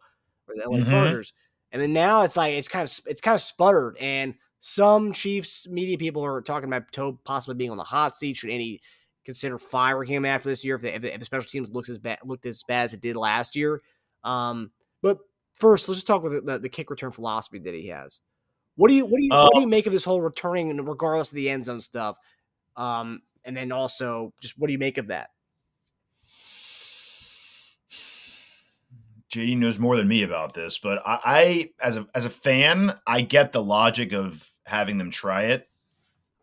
S4: or the LA
S5: Mhm.
S4: Chargers, and then now it's like it's kind of it's kind of sputtered. And some Chiefs media people are talking about Toub possibly being on the hot seat. Should any consider firing him after this year if the, if the, if the special teams looks as bad looked as bad as it did last year? Um, but first, let's just talk with the, the, kick return philosophy that he has. What do you what do you what do
S5: Uh,
S4: you make of this whole returning and regardless of the end zone stuff? Um, and then also, just what do you make of that?
S5: JD knows more than me about this, but I, I as a as a fan, I get the logic of having them try it.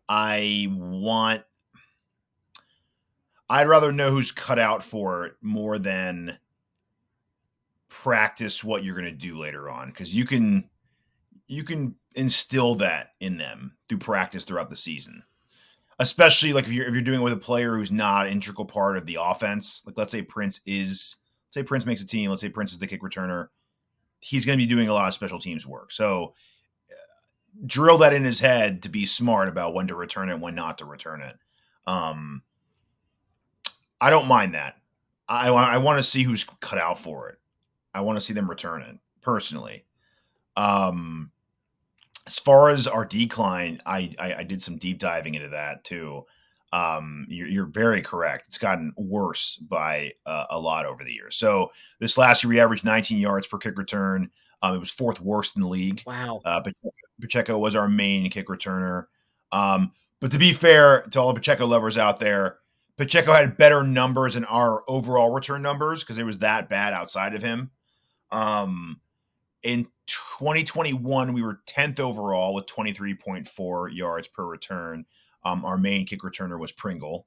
S5: I want I'd rather know who's cut out for it more than practice what you're going to do later on because you can you can instill that in them through practice throughout the season. Especially like if you're if you're doing it with a player who's not an integral part of the offense like let's say prince is let's say prince makes a team let's say prince is the kick returner he's going to be doing a lot of special teams work. So uh, drill that in his head to be smart about when to return it when not to return it. Um I don't mind that. I I want to see who's cut out for it. I want to see them return it personally. Um, as far as our decline, I, I, I did some deep diving into that too. Um, you're, you're very correct. It's gotten worse by uh, a lot over the years. So this last year, we averaged 19 yards per kick return. Um, it was fourth worst in the league.
S4: Wow.
S5: Uh, Pacheco was our main kick returner. Um, but to be fair to all the Pacheco lovers out there, Pacheco had better numbers in our overall return numbers because it was that bad outside of him. Um, in 2021, we were 10th overall with 23.4 yards per return. Um, our main kick returner was Pringle.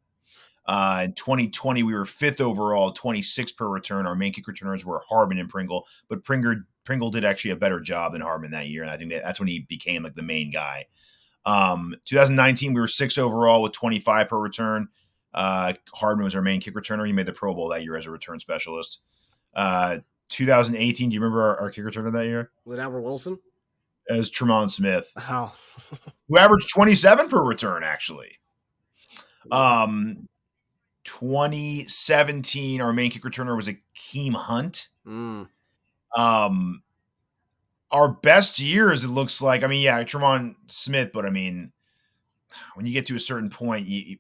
S5: Uh, in 2020, we were fifth overall, 26 per return. Our main kick returners were Hardman and Pringle, but Pringle, Pringle did actually a better job than Hardman that year, and I think that, that's when he became like the main guy. Um, 2019, we were six overall with 25 per return. Uh, Hardman was our main kick returner. He made the Pro Bowl that year as a return specialist. Uh, 2018, do you remember our, our kick returner that year?
S4: Was it Albert Wilson?
S5: As Tremont Smith,
S4: Oh, (laughs)
S5: who averaged 27 per return, actually. Um, 2017, our main kick returner was Akeem Hunt.
S4: mm.
S5: Um, our best years, it looks like. I mean, yeah, Tremont Smith, but I mean, when you get to a certain point, you, you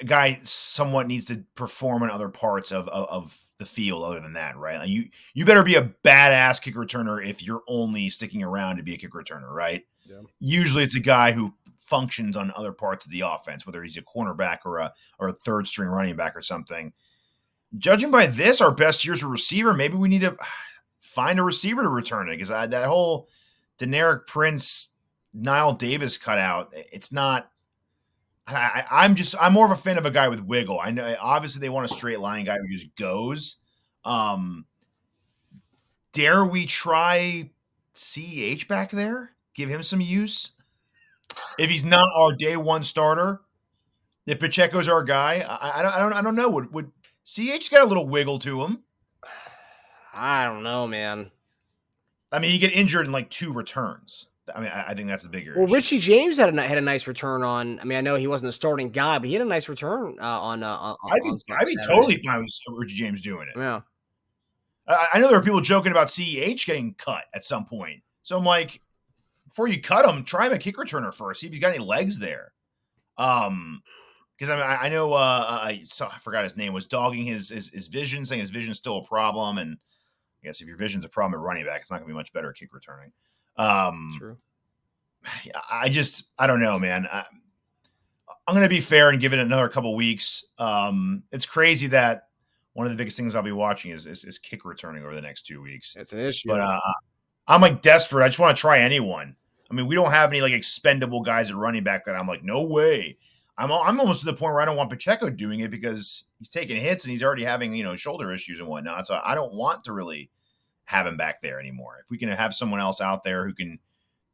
S5: a guy somewhat needs to perform in other parts of, of, of the field other than that, right? Like you you better be a badass kick returner if you're only sticking around to be a kick returner, right?
S4: Yeah.
S5: Usually it's a guy who functions on other parts of the offense, whether he's a cornerback or a or a third string running back or something. Judging by this, our best year's a receiver. Maybe we need to find a receiver to return it because that whole Deneric Prince, Nile Davis cutout, it's not I, I'm just I'm more of a fan of a guy with wiggle. I know obviously they want a straight line guy who just goes. Um, dare we try CH back there? Give him some use. If he's not our day one starter, if Pacheco's our guy, I, I don't I don't I don't know. Would would CH got a little wiggle to him?
S4: I don't know, man.
S5: I mean, he get injured in like two returns. I mean, I, I think that's the bigger.
S4: Well,
S5: issue.
S4: Richie James had a had a nice return on. I mean, I know he wasn't a starting guy, but he had a nice return uh, on. Uh, on
S5: I'd be,
S4: on
S5: I'd be totally fine with Richie James doing it.
S4: Yeah.
S5: I, I know there are people joking about CEH getting cut at some point. So I'm like, before you cut him, try him a kick returner first. See if you got any legs there. Um, because I mean, I, I know uh, I, so, I forgot his name was dogging his, his his vision, saying his vision's still a problem. And I guess if your vision's a problem at running back, it's not going to be much better at kick returning. Um,
S4: True.
S5: I just I don't know, man. I, I'm going to be fair and give it another couple weeks. Um, it's crazy that one of the biggest things I'll be watching is, is is kick returning over the next two weeks.
S4: It's an issue.
S5: But uh, I'm like desperate. I just want to try anyone. I mean, we don't have any like expendable guys at running back that I'm like, no way. I'm I'm almost to the point where I don't want Pacheco doing it because he's taking hits and he's already having you know shoulder issues and whatnot. So I don't want to really have him back there anymore. If we can have someone else out there who can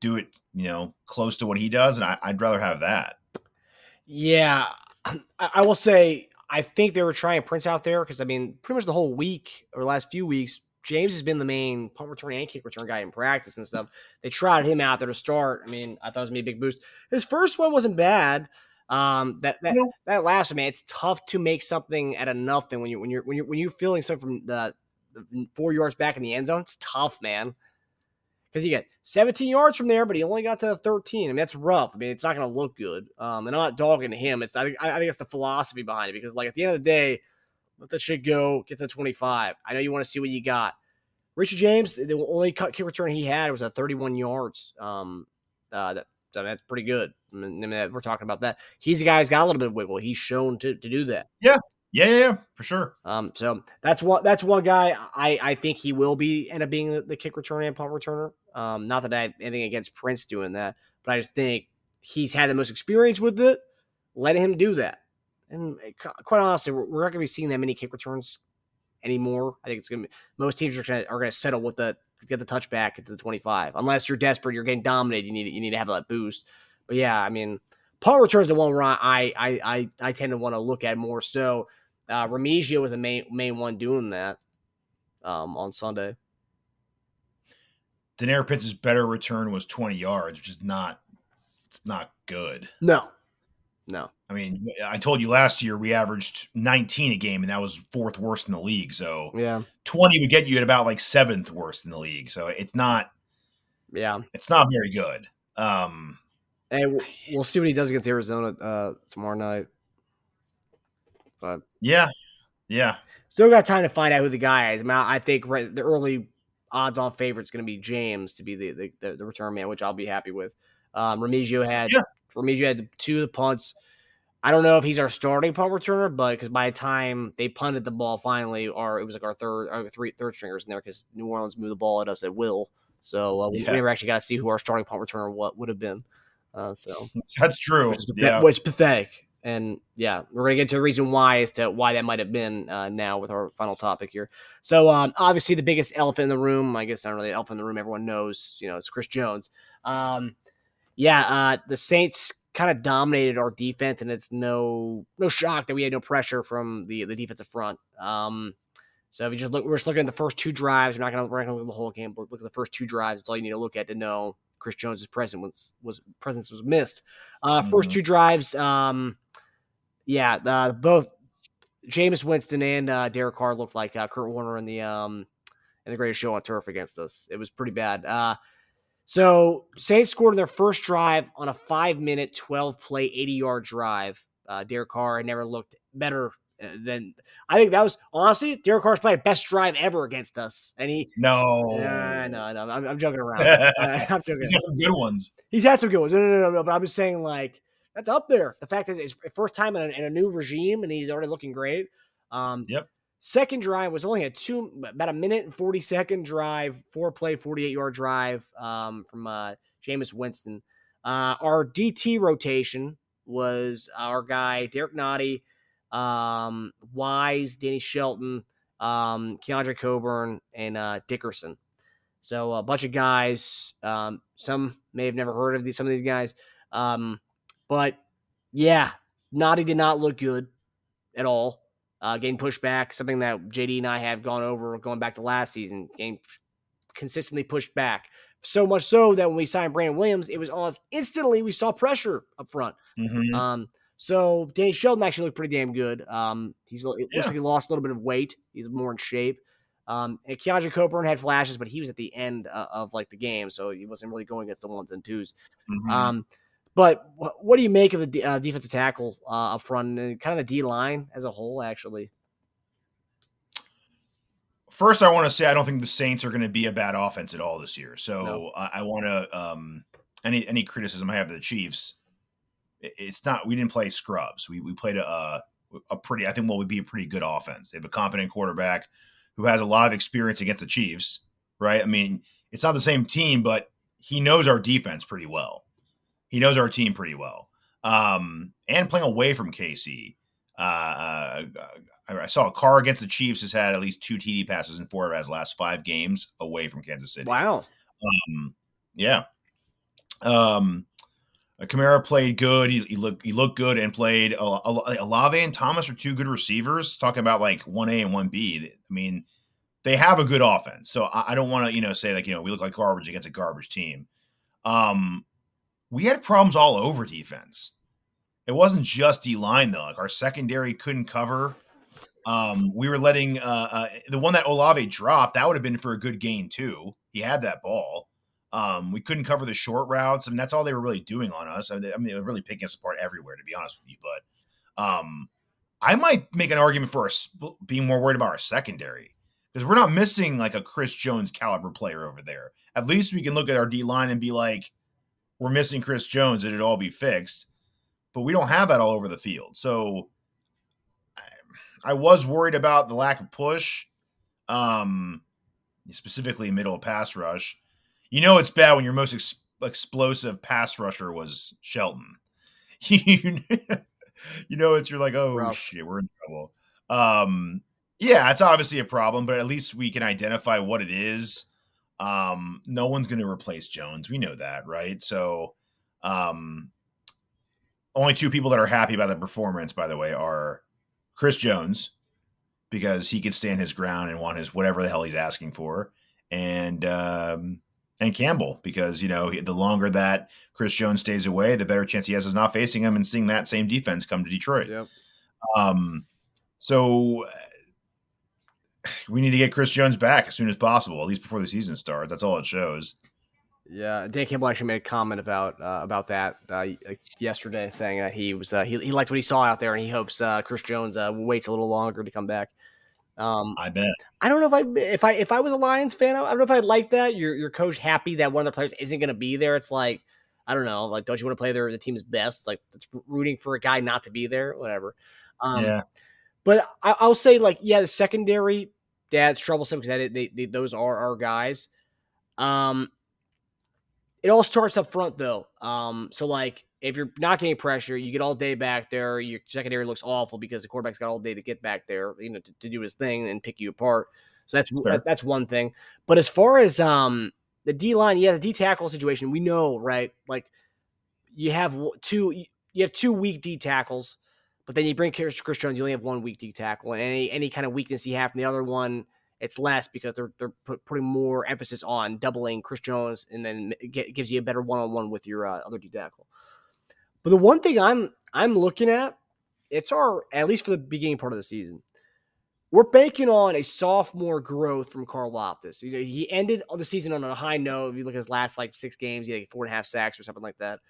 S5: do it, you know, close to what he does, and I, I'd rather have that.
S4: Yeah, I, I will say I think they were trying Prince out there because I mean, pretty much the whole week or last few weeks, James has been the main punt return and kick return guy in practice and stuff. They tried him out there to start. I mean, I thought it was gonna be a big boost. His first one wasn't bad. Um, that that,
S5: No.
S4: that last one, man, it's tough to make something out of nothing when you when you're when you're when you're feeling something from the four yards back in the end zone. It's tough, man because he got 17 yards from there, but he only got to 13. I mean, that's rough. I mean, it's not going to look good. Um, and I'm not dogging him. It's I think I think it's the philosophy behind it because like at the end of the day, let that shit go. Get to 25. I know you want to see what you got. Richard James, the only cut kick return he had was at 31 yards. Um, uh, that that's pretty good. I mean, I mean, we're talking about that. He's a guy who's got a little bit of wiggle. He's shown to, to do that.
S5: Yeah, yeah, yeah, for sure.
S4: Um, so that's one that's one guy I, I think he will be end up being the, the kick returner and punt returner. Um, not that I have anything against Prince doing that, but I just think he's had the most experience with it. Let him do that. And eh, quite honestly, we're, we're not going to be seeing that many kick returns anymore. I think it's going to be most teams are going to are going to settle with the get the touchback into the 25 unless you're desperate, you're getting dominated. You need you need to have that boost. But yeah, I mean, punt returns the one where I I I I tend to want to look at more so. Uh, Remigio was the main main one doing that um, on Sunday.
S5: Denare Pitts' better return was 20 yards, which is not it's not good.
S4: No, no.
S5: I mean, I told you last year we averaged 19 a game, and that was fourth worst in the league. So
S4: yeah,
S5: 20 would get you at about like seventh worst in the league. So it's not,
S4: yeah,
S5: it's not very good. Um,
S4: and we'll see what he does against Arizona uh, tomorrow night. But
S5: yeah, yeah,
S4: still got time to find out who the guy is. I mean, I think right, the early odds-on favorite is going to be James to be the, the, the return man, which I'll be happy with. Um, Remigio had
S5: yeah.
S4: Remigio had two of the punts. I don't know if he's our starting punt returner, but because by the time they punted the ball finally, or it was like our third, our three third stringers in there because New Orleans moved the ball at us at will. So uh, we,
S5: Yeah.
S4: we never actually got to see who our starting punt returner what would have been. Uh, so
S5: that's true.
S4: which is, pathet-
S5: Yeah,
S4: which is pathetic. And yeah, we're gonna get to the reason why as to why that might have been uh, now with our final topic here. So um, obviously the biggest elephant in the room, I guess not really an elephant in the room. Everyone knows, you know, it's Chris Jones. Um, yeah, uh, the Saints kind of dominated our defense, and it's no no shock that we had no pressure from the the defensive front. Um, so if you just look, we're just looking at the first two drives. We're not gonna we're not gonna look at the whole game, but look at the first two drives. It's all you need to look at to know Chris Jones' presence was was presence was missed. Uh, first
S5: Mhm.
S4: two drives, um, yeah, uh, both Jameis Winston and uh, Derek Carr looked like uh, Kurt Warner in the um in the greatest show on turf against us. It was pretty bad. Uh, so Saints scored in their first drive on a five minute, twelve play, eighty yard drive. Uh, Derek Carr had never looked better uh, than I think that was honestly Derek Carr's probably best drive ever against us, and he.
S5: no,
S4: Nah, no, no, I'm, I'm joking around. Uh, (laughs) (laughs) I'm joking.
S5: he's got some good ones.
S4: He's had some good ones. No, no, no, no, no. But I'm just saying, like, that's up there. The fact is, it's first time in a, in a new regime, and he's already looking great. Um,
S5: Yep.
S4: Second drive was only a two, about a minute and forty second drive, four play, forty eight yard drive um, from uh, Jameis Winston. Uh, our DT rotation was our guy Derek Nnadi, um, Wise, Danny Shelton, um, Keondre Coburn, and uh, Dickerson. So a bunch of guys. Um, some may have never heard of these. Some of these guys, um, but yeah, Nnadi did not look good at all. Uh, getting pushed back, something that JD and I have gone over going back to last season. Getting consistently pushed back, so much so that when we signed Brandon Williams, it was almost instantly we saw pressure up front.
S5: Mhm.
S4: Um, so Danny Shelton actually looked pretty damn good. Um, he's it looks
S5: Yeah.
S4: like he lost a little bit of weight. He's more in shape. Um, and Keondre Coburn had flashes, but he was at the end uh, of like the game, so he wasn't really going against the ones and 2s
S5: Mhm.
S4: Um, but what do you make of the uh, defensive tackle uh, up front and kind of the D line as a whole? Actually,
S5: First, I want to say I don't think the Saints are going to be a bad offense at all this year. So
S4: No.
S5: I, I want to um, any any criticism I have of the Chiefs. It's not we didn't play scrubs. We we played a a, a pretty I think what would be a pretty good offense. They have a competent quarterback who has a lot of experience against the Chiefs. Right? I mean, it's not the same team, but he knows our defense pretty well. He knows our team pretty well. Um, and playing away from KC. Uh, uh, I I saw a car against the Chiefs has had at least two TD passes in four of his last five games away from Kansas City.
S4: wow,
S5: Um, yeah. Um, Kamara played good. He, he looked he looked good and played. Uh, Olave and Thomas are two good receivers. Talking about like one A and one B. I mean, they have a good offense. So I, I don't want to you know say like you know we look like garbage against a garbage team. Um, we had problems all over defense. It wasn't just D line though. Like our secondary couldn't cover. Um, we were letting uh, uh, the one that Olave dropped. That would have been for a good gain too. He had that ball. Um, we couldn't cover the short routes, and that's all they were really doing on us. I mean, they were really picking us apart everywhere, to be honest with you. But um, I might make an argument for us being more worried about our secondary because we're not missing like a Chris Jones caliber player over there. At least we can look at our D line and be like, we're missing Chris Jones, it'd all be fixed. But we don't have that all over the field. So I, I was worried about the lack of push, um, specifically middle of pass rush. You know it's bad when your most ex- explosive pass rusher was Shelton. (laughs) (laughs) you know it's you're like, oh
S4: Rough.
S5: shit, we're in trouble. Um, yeah, it's obviously a problem, but at least we can identify what it is. Um, no one's going to replace Jones. We know that, right? So, um, only two people that are happy about the performance, by the way, are Chris Jones because he could stand his ground and want his whatever the hell he's asking for, and um, and Campbell because you know the longer that Chris Jones stays away, the better chance he has of not facing him and seeing that same defense come to Detroit.
S4: Yep.
S5: Um, so uh, (sighs) we need to get Chris Jones back as soon as possible, at least before the season starts. That's all it shows.
S4: Yeah, Dan Campbell actually made a comment about uh, about that uh, yesterday, saying that he was uh, he, he liked what he saw out there, and he hopes uh, Chris Jones uh, waits a little longer to come back. Um,
S5: I bet.
S4: I don't know if I if I if I was a Lions fan, I don't know if I'd like that. Your your coach happy that one of the players isn't going to be there. It's like I don't know, like don't you want to play their the team's best? Like it's rooting for a guy not to be there, whatever. Um,
S5: yeah.
S4: But I, I'll say like yeah, the secondary that's troublesome because they, they, those are our guys. Um, it all starts up front though. Um, so like if you're not getting pressure, you get all day back there. Your secondary looks awful because the quarterback's got all day to get back there, you know, to, to do his thing and pick you apart. So that's that, that's one thing. But as far as um the D line, yeah, the D tackle situation, we know right. Like you have two, you have two weak D tackles, but then you bring Chris, Jones, you only have one weak D tackle, and any any kind of weakness you have from the other one it's less because they're they're put, putting more emphasis on doubling Chris Jones, and then get, gives you a better one on one with your uh, other D tackle. But the one thing I'm I'm looking at, it's our at least for the beginning part of the season, we're banking on a sophomore growth from Karlaftis. He ended the season on a high note. If you look at his last like six games, he had like four and a half sacks or something like that.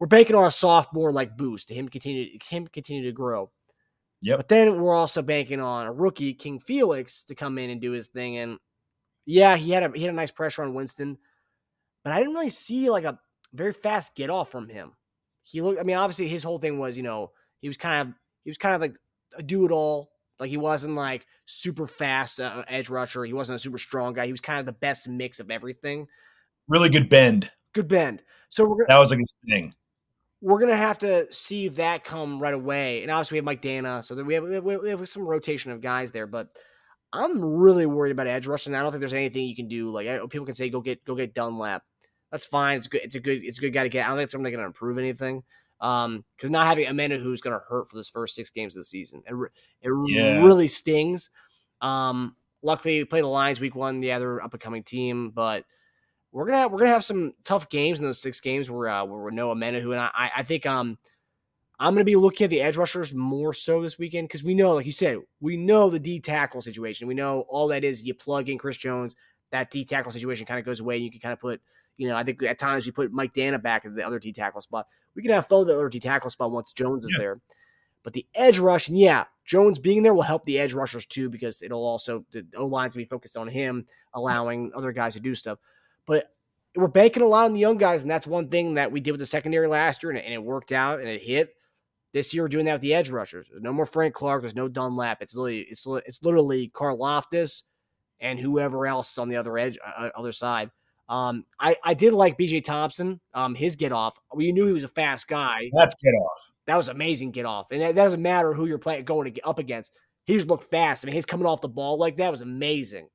S4: We're banking on a sophomore like boost to him continue him continue to grow.
S5: Yep.
S4: But then we're also banking on a rookie, King Felix, to come in and do his thing. And yeah, he had a he had a nice pressure on Winston, but I didn't really see like a very fast get off from him. He looked. I mean, obviously his whole thing was you know he was kind of he was kind of like a do it all. Like he wasn't like super fast uh, edge rusher. He wasn't a super strong guy. He was kind of the best mix of everything.
S5: Really good bend.
S4: Good bend. So we're gonna,
S5: That was like his thing.
S4: We're gonna have to see that come right away. And obviously we have Mike Danna, so we have we have, we have some rotation of guys there. But I'm really worried about edge rushing. I don't think there's anything you can do. Like I, people can say, go get go get Dunlap. That's fine. It's good. It's a good. It's a good guy to get. I don't think it's something going to improve anything. Um, because not having Omenihu's going to hurt for this first six games of the season, it it
S5: Yeah.
S4: really stings. Um, luckily we played the Lions week one. Yeah, they're up and coming team, but we're gonna have, we're gonna have some tough games in those six games where uh, where Omenihu and I I- I think um I'm gonna be looking at the edge rushers more so this weekend because we know, like you said, we know the D tackle situation. We know all that is you plug in Chris Jones, that D tackle situation kind of goes away. and You can kind of put, you know, I think at times we put Mike Danna back at the other D tackle spot. We can have Fo the other D tackle spot once Jones is
S5: Yeah.
S4: there. But the edge rush, and yeah, Jones being there will help the edge rushers too because it'll also the O line's be focused on him, allowing other guys to do stuff. But we're banking a lot on the young guys, and that's one thing that we did with the secondary last year, and it, and it worked out and it hit. This year, we're doing that with the edge rushers. There's no more Frank Clark. There's no Dunlap. It's literally it's it's literally Karlaftis and whoever else on the other edge, uh, other side. Um, I I did like B.J. Thompson. Um, his get off. We knew he was a fast guy.
S5: That's get off.
S4: That was amazing get off, and that, that doesn't matter who you're playing going to, up against. He just looked fast. I mean, his coming off the ball like that was amazing.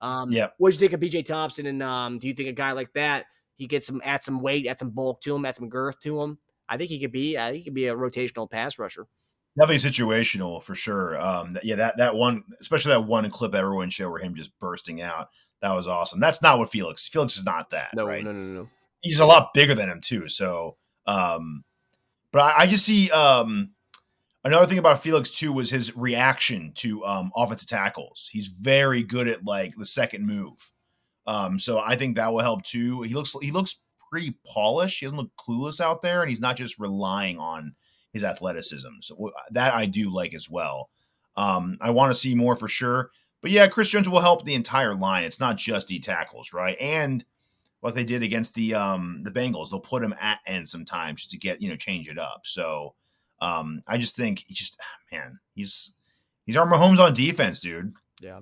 S4: Um,
S5: Yep.
S4: What did you think of B.J. Thompson? And um, do you think a guy like that he gets some add some weight, add some bulk to him, add some girth to him? I think he could be. I think he could be a rotational pass rusher.
S5: Definitely situational for sure. Um, yeah, that that one, especially that one clip everyone showed where him just bursting out. That was awesome. That's not what Felix. Felix is not that.
S4: No,
S5: right?
S4: no, no, no.
S5: he's a lot bigger than him too. So, um, but I, I just see um, another thing about Felix too was his reaction to um, offensive tackles. He's very good at like the second move. Um, so I think that will help too. He looks he looks pretty polished. He doesn't look clueless out there, and he's not just relying on his athleticism. So that I do like as well. Um, I want to see more for sure. But yeah, Chris Jones will help the entire line. It's not just D tackles, right? And like they did against the um the Bengals. They'll put him at end sometimes to get you know change it up. So um I just think he just ah, man he's he's our Mahomes on defense, dude.
S4: Yeah.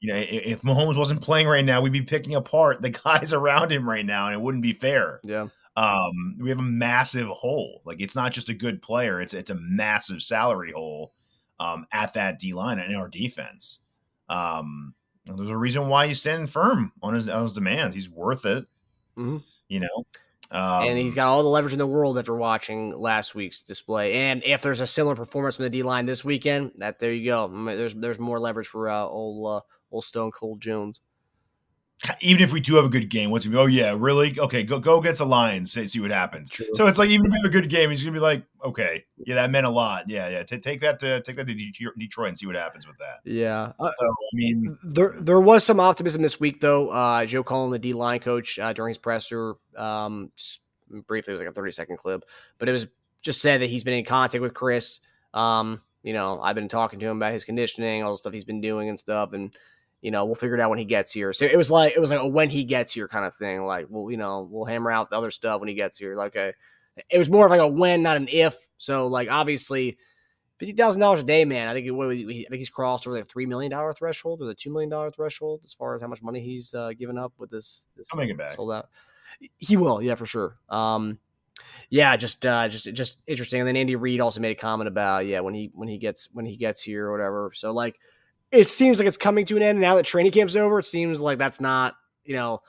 S5: You know, if Mahomes wasn't playing right now, we'd be picking apart the (laughs) guys around him right now, and it wouldn't be fair.
S4: Yeah.
S5: Um, we have a massive hole. Like it's not just a good player; it's it's a massive salary hole um, at that D line and in our defense. Um, there's a reason why he's standing firm on his on his demands. He's worth it.
S4: Mhm.
S5: You know, um,
S4: and he's got all the leverage in the world after watching last week's display. And if there's a similar performance from the D line this weekend, that there you go. There's there's more leverage for uh, old uh, old Stone Cold Jones.
S5: Even if we do have a good game, what's he? Oh yeah, really? Okay, go go against the Lions. See, see what happens.
S4: True.
S5: So it's like even if we have a good game, he's gonna be like, okay, yeah, that meant a lot. Yeah, yeah. Ta- take that to take that to Detroit and see what happens with that.
S4: Yeah. Uh,
S5: So I mean,
S4: there there was some optimism this week though. Uh, Joe Cullen, the D line coach, uh, during his presser, um, briefly it was like a thirty second clip, but it was just said that he's been in contact with Chris. Um, you know, I've been talking to him about his conditioning, all the stuff he's been doing and stuff, and you know, we'll figure it out when he gets here. So it was like it was like a when he gets here kind of thing. Like, well, you know, we'll hammer out the other stuff when he gets here. Like, okay, it was more of like a when, not an if. So like, obviously, fifty thousand dollars a day, man. I think it, what, I think he's crossed over the three million dollar threshold or the two million dollar threshold as far as how much money he's uh, given up with this. this
S5: make back.
S4: Sold out. He will, yeah, for sure. Um, yeah, just uh, just just interesting. And then Andy Reid also made a comment about yeah when he when he gets when he gets here or whatever. So like, it seems like it's coming to an end now that training camp's over. It seems like that's not you know.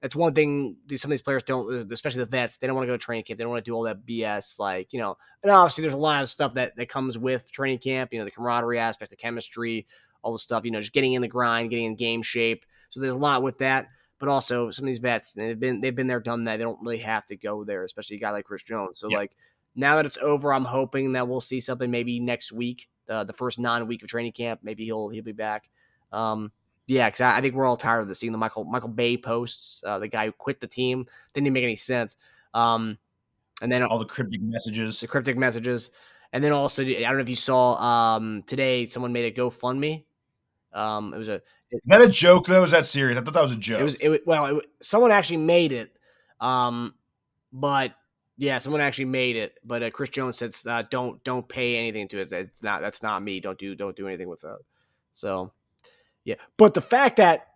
S4: That's one thing. Some of these players don't, uh, especially the vets. They don't want to go to training camp. They don't want to do all that BS. Like you know, and obviously there's a lot of stuff that that comes with training camp. You know, the camaraderie aspect, the chemistry, all the stuff. You know, just getting in the grind, getting in game shape. So there's a lot with that. But also some of these vets, they've been they've been there, done that. They don't really have to go there, especially a guy like Chris Jones. So
S5: Yeah.
S4: like now that it's over, I'm hoping that we'll see something maybe next week, the the first non week of training camp. Maybe he'll he'll be back. Um, yeah, because I, I think we're all tired of the seeing the Michael Michael Bay posts, uh, the guy who quit the team. Didn't even make any sense. Um, and then
S5: all the cryptic messages.
S4: the cryptic messages, and then also I don't know if you saw um, today someone made a GoFundMe. Um, it was a
S5: Is that a joke though? Is that serious? I thought that was a joke.
S4: it was it was, well it, someone actually made it, um, but yeah, someone actually made it. But uh, Chris Jones said uh, don't don't pay anything to it. It's not that's not me. Don't do don't do anything with that. So yeah, but the fact that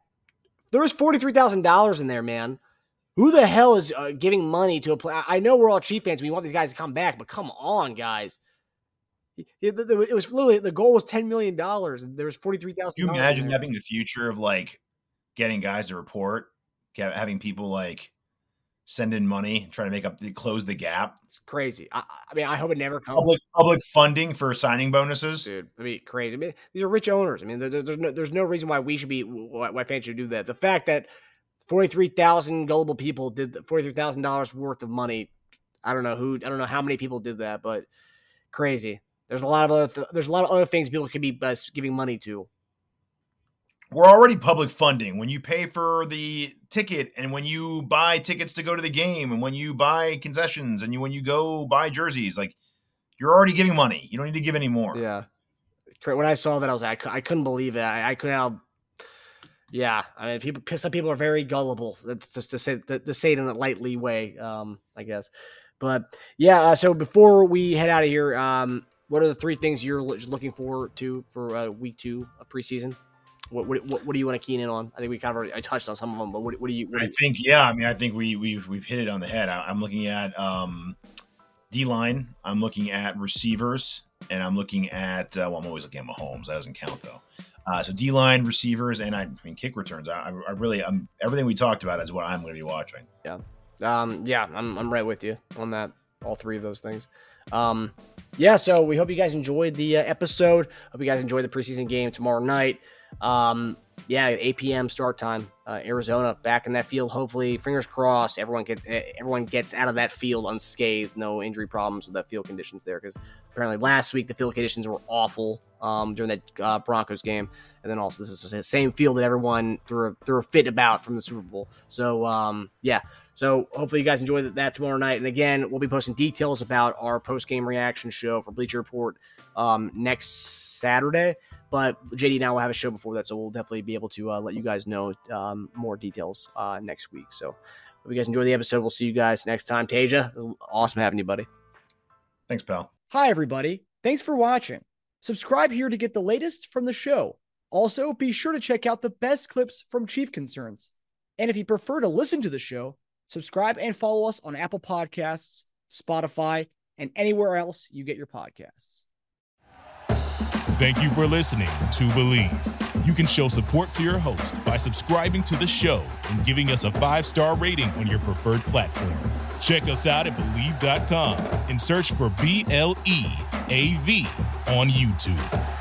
S4: there was forty three thousand dollars in there, man. Who the hell is uh, giving money to a play? I know we're all Chief fans. We want these guys to come back, but come on, guys. It, it- it was literally the goal was ten million dollars, and there was forty three thousand.
S5: Can you imagine that being the future of like getting guys to report, having people like send in money, trying to make up, the close the gap,
S4: It's crazy. I, I mean, I hope it never comes.
S5: public public funding for signing bonuses.
S4: dude. I mean, crazy. I mean, these are rich owners. I mean, there, there- there's no there's no reason why we should be why, why fans should do that. The fact that forty three thousand gullible people did forty three thousand dollars worth of money. I don't know who. I don't know how many people did that, but crazy. There's a lot of other. Th- there's a lot of other things people could be uh, giving money to.
S5: We're already public funding when you pay for the ticket and when you buy tickets to go to the game and when you buy concessions and you when you go buy jerseys. Like you're already giving money. You don't need to give any more.
S4: Yeah. When I saw that, I was like, I, couldn't believe it. I, I couldn't. Yeah, I mean, people. Some people are very gullible. That's just to say to, to say it in a lightly way, um, I guess. But yeah, uh, so before we head out of here, um, what are the three things you're looking forward to for uh, week two of preseason? What, what what do you want to keen in on? I think we kind of already, I touched on some of them, but what, what do you? What do
S5: I
S4: you
S5: think yeah. I mean, I think we we've we've hit it on the head. I, I'm looking at um, D line. I'm looking at receivers, and I'm looking at uh, well, I'm always looking at Mahomes. That doesn't count though. Uh, so D line, receivers, and I, I mean kick returns. I, I really, I'm everything we talked about is what I'm going to be watching.
S4: Yeah, um, yeah, I'm I'm right with you on that. All three of those things. Um, yeah. So we hope you guys enjoyed the uh, episode. Hope you guys enjoyed the preseason game tomorrow night. Um, yeah, 8 p.m. start time. Uh, Arizona back in that field. Hopefully, fingers crossed. Everyone get eh, everyone gets out of that field unscathed. No injury problems with that field conditions there. Because apparently last week the field conditions were awful um, during that uh, Broncos game, and then also this is the same field that everyone threw a, threw a fit about from the Super Bowl. So um, yeah, so hopefully you guys enjoy that- that tomorrow night. And again, we'll be posting details about our post game reaction show for Bleacher Report um, next Saturday. But JD and I will have a show before that, so we'll definitely be able to uh, let you guys know um, more details uh, next week. So Hope you guys enjoy the episode. We'll see you guys next time. Tasia, awesome having you, buddy.
S5: Thanks, pal.
S4: Hi, everybody. Thanks for watching. Subscribe here to get the latest from the show. Also, be sure to check out the best clips from Chief Concerns. And if you prefer to listen to the show, subscribe and follow us on Apple Podcasts, Spotify, and anywhere else you get your podcasts.
S6: Thank you for listening to Bleav. You can show support to your host by subscribing to the show and giving us a five star rating on your preferred platform. Check us out at Bleav.com and search for B L E A V on YouTube.